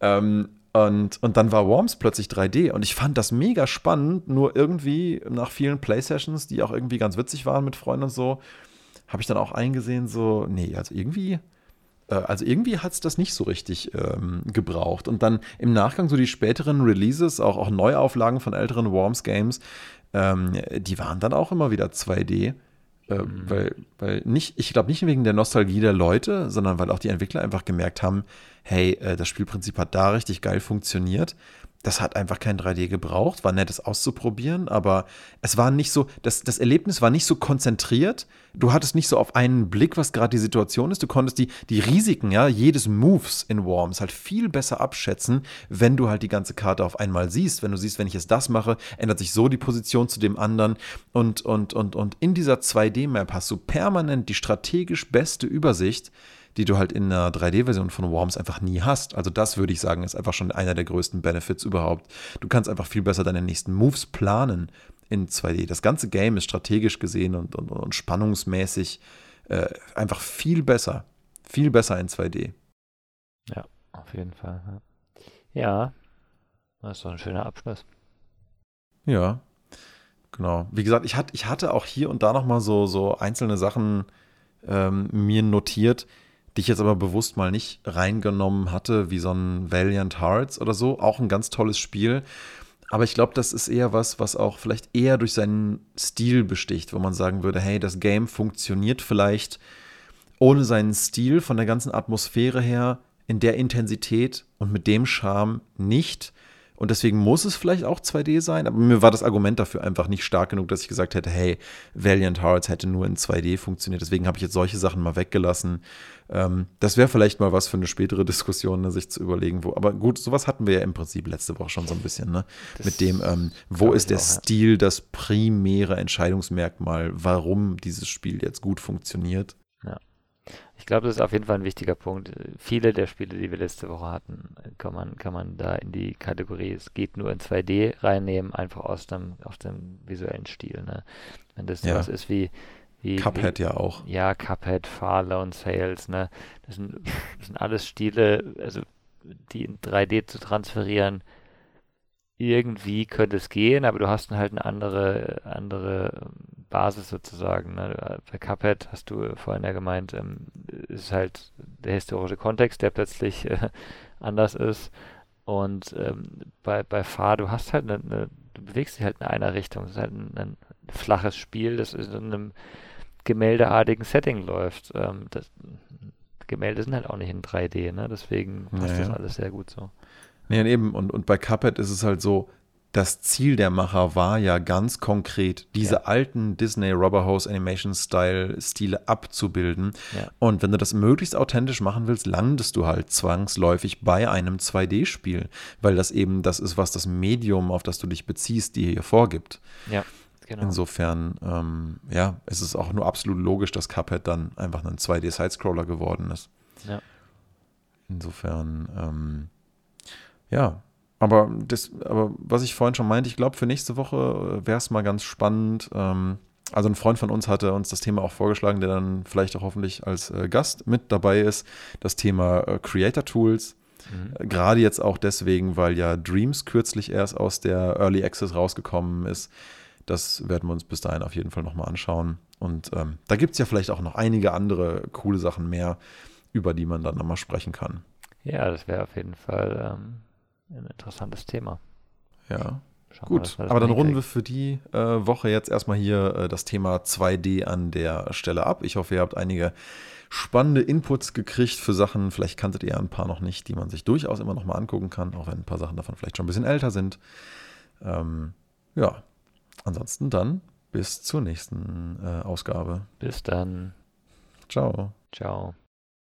Ähm, und, und dann war Worms plötzlich 3D und ich fand das mega spannend, nur irgendwie nach vielen Play-Sessions, die auch irgendwie ganz witzig waren mit Freunden und so, habe ich dann auch eingesehen, so, nee, also irgendwie, äh, also irgendwie hat es das nicht so richtig ähm, gebraucht. Und dann im Nachgang so die späteren Releases, auch, auch Neuauflagen von älteren Worms-Games, ähm, die waren dann auch immer wieder 2D. Äh, mhm. Weil, weil nicht, ich glaube nicht wegen der Nostalgie der Leute, sondern weil auch die Entwickler einfach gemerkt haben, hey, äh, das Spielprinzip hat da richtig geil funktioniert das hat einfach kein 3D gebraucht, war nett, es auszuprobieren, aber es war nicht so, das, das Erlebnis war nicht so konzentriert. Du hattest nicht so auf einen Blick, was gerade die Situation ist. Du konntest die, die Risiken, ja, jedes Moves in Worms halt viel besser abschätzen, wenn du halt die ganze Karte auf einmal siehst. Wenn du siehst, wenn ich jetzt das mache, ändert sich so die Position zu dem anderen. Und, und, und, und in dieser 2D-Map hast du permanent die strategisch beste Übersicht die du halt in einer 3D-Version von Worms einfach nie hast. Also das würde ich sagen, ist einfach schon einer der größten Benefits überhaupt. Du kannst einfach viel besser deine nächsten Moves planen in 2D. Das ganze Game ist strategisch gesehen und, und, und spannungsmäßig äh, einfach viel besser. Viel besser in 2D. Ja, auf jeden Fall. Ja, das ist doch ein schöner Abschluss. Ja, genau. Wie gesagt, ich, hat, ich hatte auch hier und da noch mal so, so einzelne Sachen ähm, mir notiert, die ich jetzt aber bewusst mal nicht reingenommen hatte, wie so ein Valiant Hearts oder so. Auch ein ganz tolles Spiel. Aber ich glaube, das ist eher was, was auch vielleicht eher durch seinen Stil besticht, wo man sagen würde, hey, das Game funktioniert vielleicht ohne seinen Stil von der ganzen Atmosphäre her in der Intensität und mit dem Charme nicht. Und deswegen muss es vielleicht auch 2D sein, aber mir war das Argument dafür einfach nicht stark genug, dass ich gesagt hätte, hey, Valiant Hearts hätte nur in 2D funktioniert. Deswegen habe ich jetzt solche Sachen mal weggelassen. Ähm, das wäre vielleicht mal was für eine spätere (laughs) Diskussion, ne, sich zu überlegen, wo. Aber gut, sowas hatten wir ja im Prinzip letzte Woche schon so ein bisschen, ne? Mit dem, ähm, wo ist der auch, Stil ja. das primäre Entscheidungsmerkmal, warum dieses Spiel jetzt gut funktioniert? Ja. Ich glaube, das ist auf jeden Fall ein wichtiger Punkt. Viele der Spiele, die wir letzte Woche hatten, kann man, kann man da in die Kategorie, es geht nur in 2D reinnehmen, einfach aus dem, aus dem visuellen Stil. Ne? Wenn das ja. sowas ist wie, wie Cuphead wie, ja auch. Ja, Cuphead, Farley und Sales, ne? Das sind, das sind alles Stile, also die in 3D zu transferieren, irgendwie könnte es gehen, aber du hast halt eine andere, andere Basis sozusagen. Ne? Bei Cuphead hast du vorhin ja gemeint, ähm, ist halt der historische Kontext, der plötzlich äh, (laughs) anders ist. Und ähm, bei, bei Fahr, du hast halt eine, eine, du bewegst dich halt in einer Richtung. Es ist halt ein, ein flaches Spiel, das in einem gemäldeartigen Setting läuft. Ähm, das, Gemälde sind halt auch nicht in 3D, ne? Deswegen passt naja. das alles sehr gut so. Nee, und eben, und, und bei Cuphead ist es halt so, das Ziel der Macher war ja ganz konkret, diese ja. alten Disney Rubberhose Animation Style Stile abzubilden. Ja. Und wenn du das möglichst authentisch machen willst, landest du halt zwangsläufig bei einem 2D-Spiel, weil das eben das ist, was das Medium, auf das du dich beziehst, dir hier vorgibt. Ja. Genau. Insofern, ähm, ja, es ist auch nur absolut logisch, dass Cuphead dann einfach ein 2D-Sidescroller geworden ist. Ja. Insofern, ähm, ja, aber, das, aber was ich vorhin schon meinte, ich glaube, für nächste Woche äh, wäre es mal ganz spannend. Ähm, also ein Freund von uns hatte uns das Thema auch vorgeschlagen, der dann vielleicht auch hoffentlich als äh, Gast mit dabei ist, das Thema äh, Creator Tools. Mhm. Äh, gerade jetzt auch deswegen, weil ja Dreams kürzlich erst aus der Early Access rausgekommen ist. Das werden wir uns bis dahin auf jeden Fall nochmal anschauen. Und ähm, da gibt es ja vielleicht auch noch einige andere coole Sachen mehr, über die man dann nochmal sprechen kann. Ja, das wäre auf jeden Fall ähm, ein interessantes Thema. Ja. Schauen Gut, wir, aber dann runden wir für die äh, Woche jetzt erstmal hier äh, das Thema 2D an der Stelle ab. Ich hoffe, ihr habt einige spannende Inputs gekriegt für Sachen. Vielleicht kanntet ihr ein paar noch nicht, die man sich durchaus immer noch mal angucken kann, auch wenn ein paar Sachen davon vielleicht schon ein bisschen älter sind. Ähm, ja, ansonsten dann bis zur nächsten äh, Ausgabe. Bis dann. Ciao. Ciao.